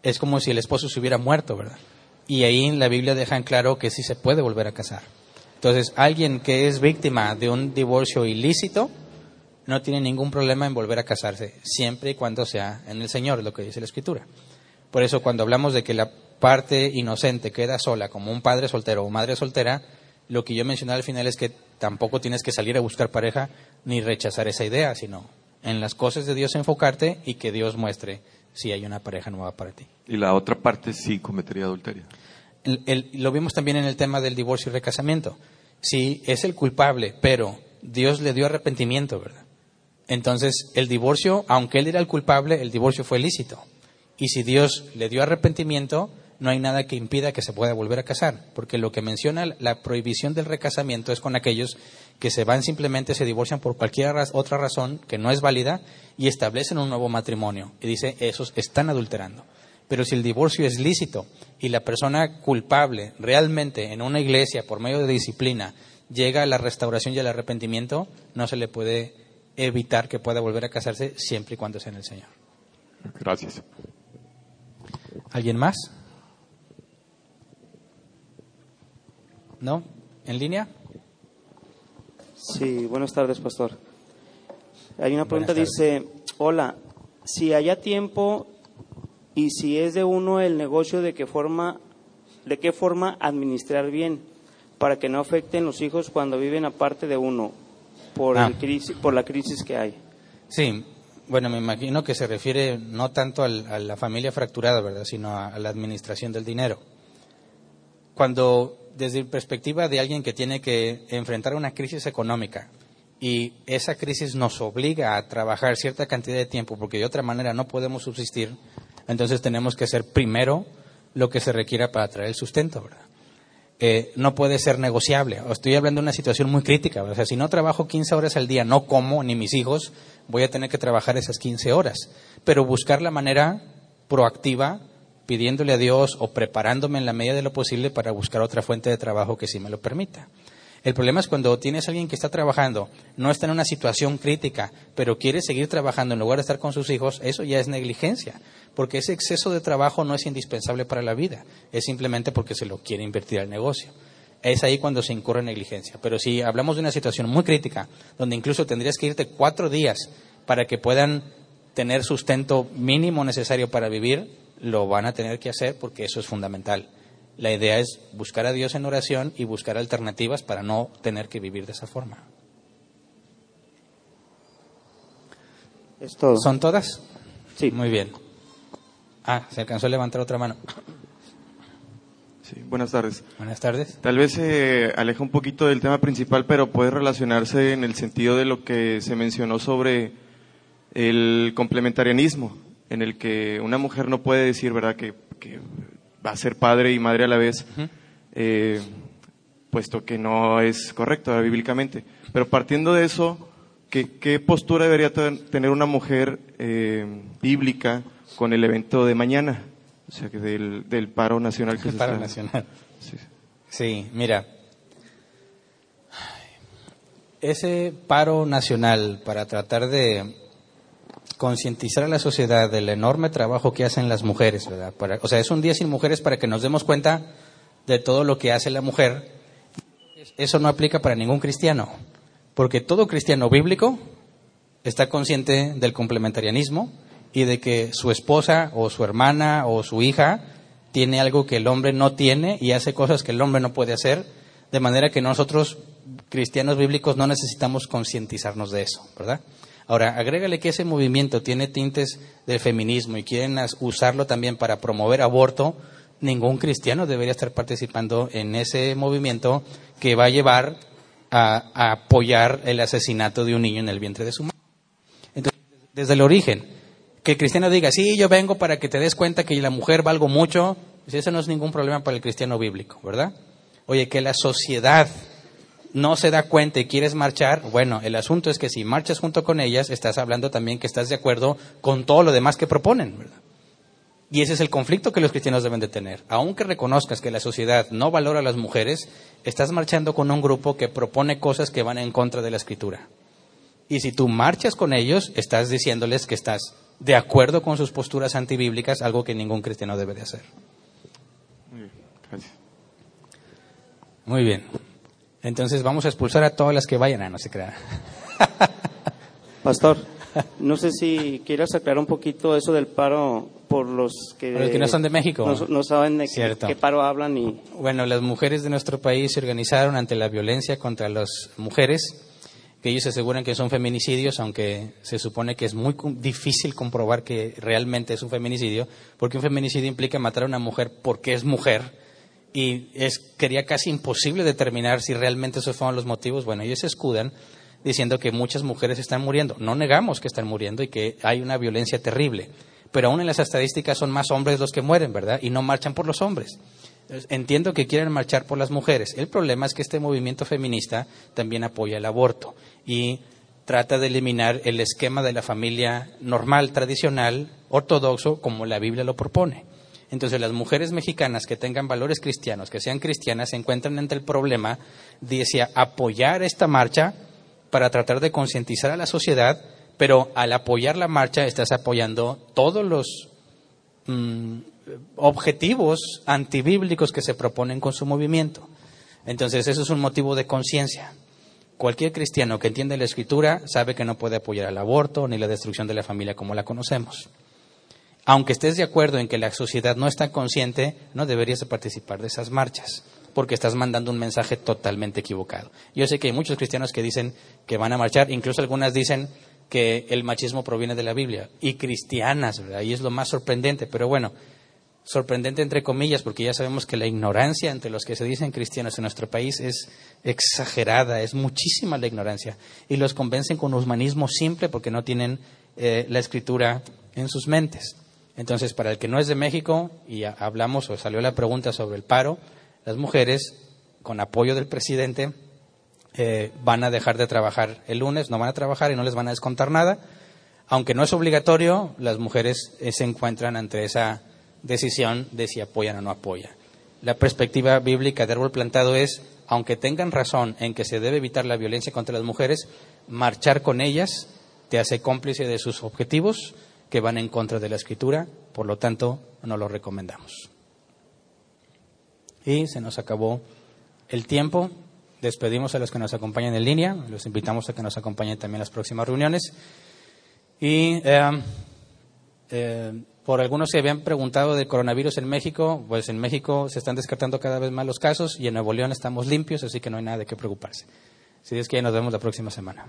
es como si el esposo se hubiera muerto, ¿verdad? Y ahí en la Biblia deja en claro que sí se puede volver a casar. Entonces, alguien que es víctima de un divorcio ilícito no tiene ningún problema en volver a casarse, siempre y cuando sea en el Señor, lo que dice la Escritura. Por eso, cuando hablamos de que la parte inocente queda sola, como un padre soltero o madre soltera, lo que yo mencioné al final es que tampoco tienes que salir a buscar pareja ni rechazar esa idea, sino en las cosas de Dios enfocarte y que Dios muestre si hay una pareja nueva para ti. Y la otra parte sí cometería adulterio. El- el- lo vimos también en el tema del divorcio y recasamiento. Si es el culpable, pero Dios le dio arrepentimiento, ¿verdad? Entonces, el divorcio, aunque él era el culpable, el divorcio fue lícito. Y si Dios le dio arrepentimiento, no hay nada que impida que se pueda volver a casar, porque lo que menciona la prohibición del recasamiento es con aquellos que se van simplemente, se divorcian por cualquier otra razón que no es válida y establecen un nuevo matrimonio. Y dice, esos están adulterando. Pero si el divorcio es lícito y la persona culpable realmente en una iglesia, por medio de disciplina, llega a la restauración y al arrepentimiento, no se le puede evitar que pueda volver a casarse siempre y cuando sea en el Señor. Gracias. ¿Alguien más? ¿No? ¿En línea? Sí, buenas tardes, pastor. Hay una pregunta, dice, hola, si haya tiempo y si es de uno el negocio, ¿de qué forma, de qué forma administrar bien para que no afecten los hijos cuando viven aparte de uno por, Ah. el crisis, por la crisis que hay? Sí, Bueno, me imagino que se refiere no tanto al- a la familia fracturada, ¿verdad? Sino a, a la administración del dinero. Cuando, desde perspectiva de alguien que tiene que enfrentar una crisis económica y esa crisis nos obliga a trabajar cierta cantidad de tiempo porque de otra manera no podemos subsistir, entonces tenemos que hacer primero lo que se requiera para traer el sustento, eh, no puede ser negociable. Estoy hablando de una situación muy crítica. O sea, si no trabajo 15 horas al día, no como, ni mis hijos, voy a tener que trabajar esas 15 horas. Pero buscar la manera proactiva, pidiéndole a Dios o preparándome en la medida de lo posible para buscar otra fuente de trabajo que sí me lo permita. El problema es cuando tienes a alguien que está trabajando, no está en una situación crítica, pero quiere seguir trabajando en lugar de estar con sus hijos, eso ya es negligencia, porque ese exceso de trabajo no es indispensable para la vida, es simplemente porque se lo quiere invertir al negocio. Es ahí cuando se incurre en negligencia. Pero si hablamos de una situación muy crítica, donde incluso tendrías que irte cuatro días para que puedan tener sustento mínimo necesario para vivir, lo van a tener que hacer porque eso es fundamental. La idea es buscar a Dios en oración y buscar alternativas para no tener que vivir de esa forma. Es todo. ¿Son todas? Sí. Muy bien. Ah, se alcanzó a levantar otra mano. Sí, buenas tardes. Buenas tardes. Tal vez se aleja un poquito del tema principal, pero puede relacionarse en el sentido de lo que se mencionó sobre el complementarianismo, en el que una mujer no puede decir, ¿verdad?, que, que va a ser padre y madre a la vez, eh, puesto que no es correcto ¿verdad? bíblicamente. Pero partiendo de eso, ¿qué, qué postura debería ten- tener una mujer eh, bíblica con el evento de mañana? O sea, que del, del paro nacional que El se paro está- nacional. Sí. Sí, mira. Ese paro nacional para tratar de concientizar a la sociedad del enorme trabajo que hacen las mujeres, ¿verdad? Para- o sea, es un día sin mujeres para que nos demos cuenta de todo lo que hace la mujer. Eso no aplica para ningún cristiano, porque todo cristiano bíblico está consciente del complementarianismo y de que su esposa o su hermana o su hija tiene algo que el hombre no tiene y hace cosas que el hombre no puede hacer, de manera que nosotros, cristianos bíblicos, no necesitamos concientizarnos de eso, ¿verdad? Ahora, agrégale que ese movimiento tiene tintes del feminismo y quieren usarlo también para promover aborto, ningún cristiano debería estar participando en ese movimiento que va a llevar a, a apoyar el asesinato de un niño en el vientre de su madre. Entonces, desde el origen, que el cristiano diga, sí, yo vengo para que te des cuenta que la mujer valgo mucho, pues eso no es ningún problema para el cristiano bíblico, ¿verdad? Oye, que la sociedad no se da cuenta y quieres marchar, bueno, el asunto es que si marchas junto con ellas, estás hablando también que estás de acuerdo con todo lo demás que proponen, ¿verdad? Y ese es el conflicto que los cristianos deben de tener. Aunque reconozcas que la sociedad no valora a las mujeres, estás marchando con un grupo que propone cosas que van en contra de la escritura. Y si tú marchas con ellos, estás diciéndoles que estás de acuerdo con sus posturas antibíblicas, algo que ningún cristiano debe de hacer. Muy bien, gracias. Muy bien. Entonces vamos a expulsar a todas las que vayan, ah, no se crean. Pastor, no sé si quieras aclarar un poquito eso del paro por los que, Por los que no son de México. No, no saben de qué, paro hablan y Bueno, las mujeres de nuestro país se organizaron ante la violencia contra las mujeres, que ellos aseguran que son feminicidios, aunque se supone que es muy difícil comprobar que realmente es un feminicidio, porque un feminicidio implica matar a una mujer porque es mujer y es quería casi imposible determinar si realmente esos fueron los motivos. Bueno, ellos se escudan diciendo que muchas mujeres están muriendo. No negamos que están muriendo y que hay una violencia terrible, pero aún en las estadísticas son más hombres los que mueren, ¿verdad? Y no marchan por los hombres. Entiendo que quieren marchar por las mujeres. El problema es que este movimiento feminista también apoya el aborto y trata de eliminar el esquema de la familia normal, tradicional, ortodoxo, como la Biblia lo propone. Entonces, las mujeres mexicanas que tengan valores cristianos, que sean cristianas, se encuentran ante el problema de si apoyar esta marcha para tratar de concientizar a la sociedad, pero al apoyar la marcha estás apoyando todos los mm, objetivos antibíblicos que se proponen con su movimiento. Entonces, eso es un motivo de conciencia. Cualquier cristiano que entiende la escritura sabe que no puede apoyar el aborto ni la destrucción de la familia como la conocemos. Aunque estés de acuerdo en que la sociedad no está consciente, no deberías de participar de esas marchas, porque estás mandando un mensaje totalmente equivocado. Yo sé que hay muchos cristianos que dicen que van a marchar, incluso algunas dicen, que el machismo proviene de la Biblia y cristianas, ¿verdad? Es lo más sorprendente, pero bueno, sorprendente entre comillas, porque ya sabemos que la ignorancia entre los que se dicen cristianos en nuestro país es exagerada, es muchísima la ignorancia, y los convencen con humanismo simple porque no tienen eh, la escritura en sus mentes. Entonces, para el que no es de México, y hablamos o salió la pregunta sobre el paro, las mujeres, con apoyo del presidente, eh, van a dejar de trabajar el lunes, no van a trabajar y no les van a descontar nada. Aunque no es obligatorio, las mujeres eh, se encuentran ante esa decisión de si apoyan o no apoyan. La perspectiva bíblica de árbol plantado es, aunque tengan razón en que se debe evitar la violencia contra las mujeres, marchar con ellas te hace cómplice de sus objetivos que van en contra de la escritura, por lo tanto, no lo recomendamos. Y se nos acabó el tiempo. Despedimos a los que nos acompañan en línea, los invitamos a que nos acompañen también en las próximas reuniones. Y eh, eh, por algunos que habían preguntado de coronavirus en México, pues en México se están descartando cada vez más los casos y en Nuevo León estamos limpios, así que no hay nada de qué preocuparse. Si es que nos vemos la próxima semana.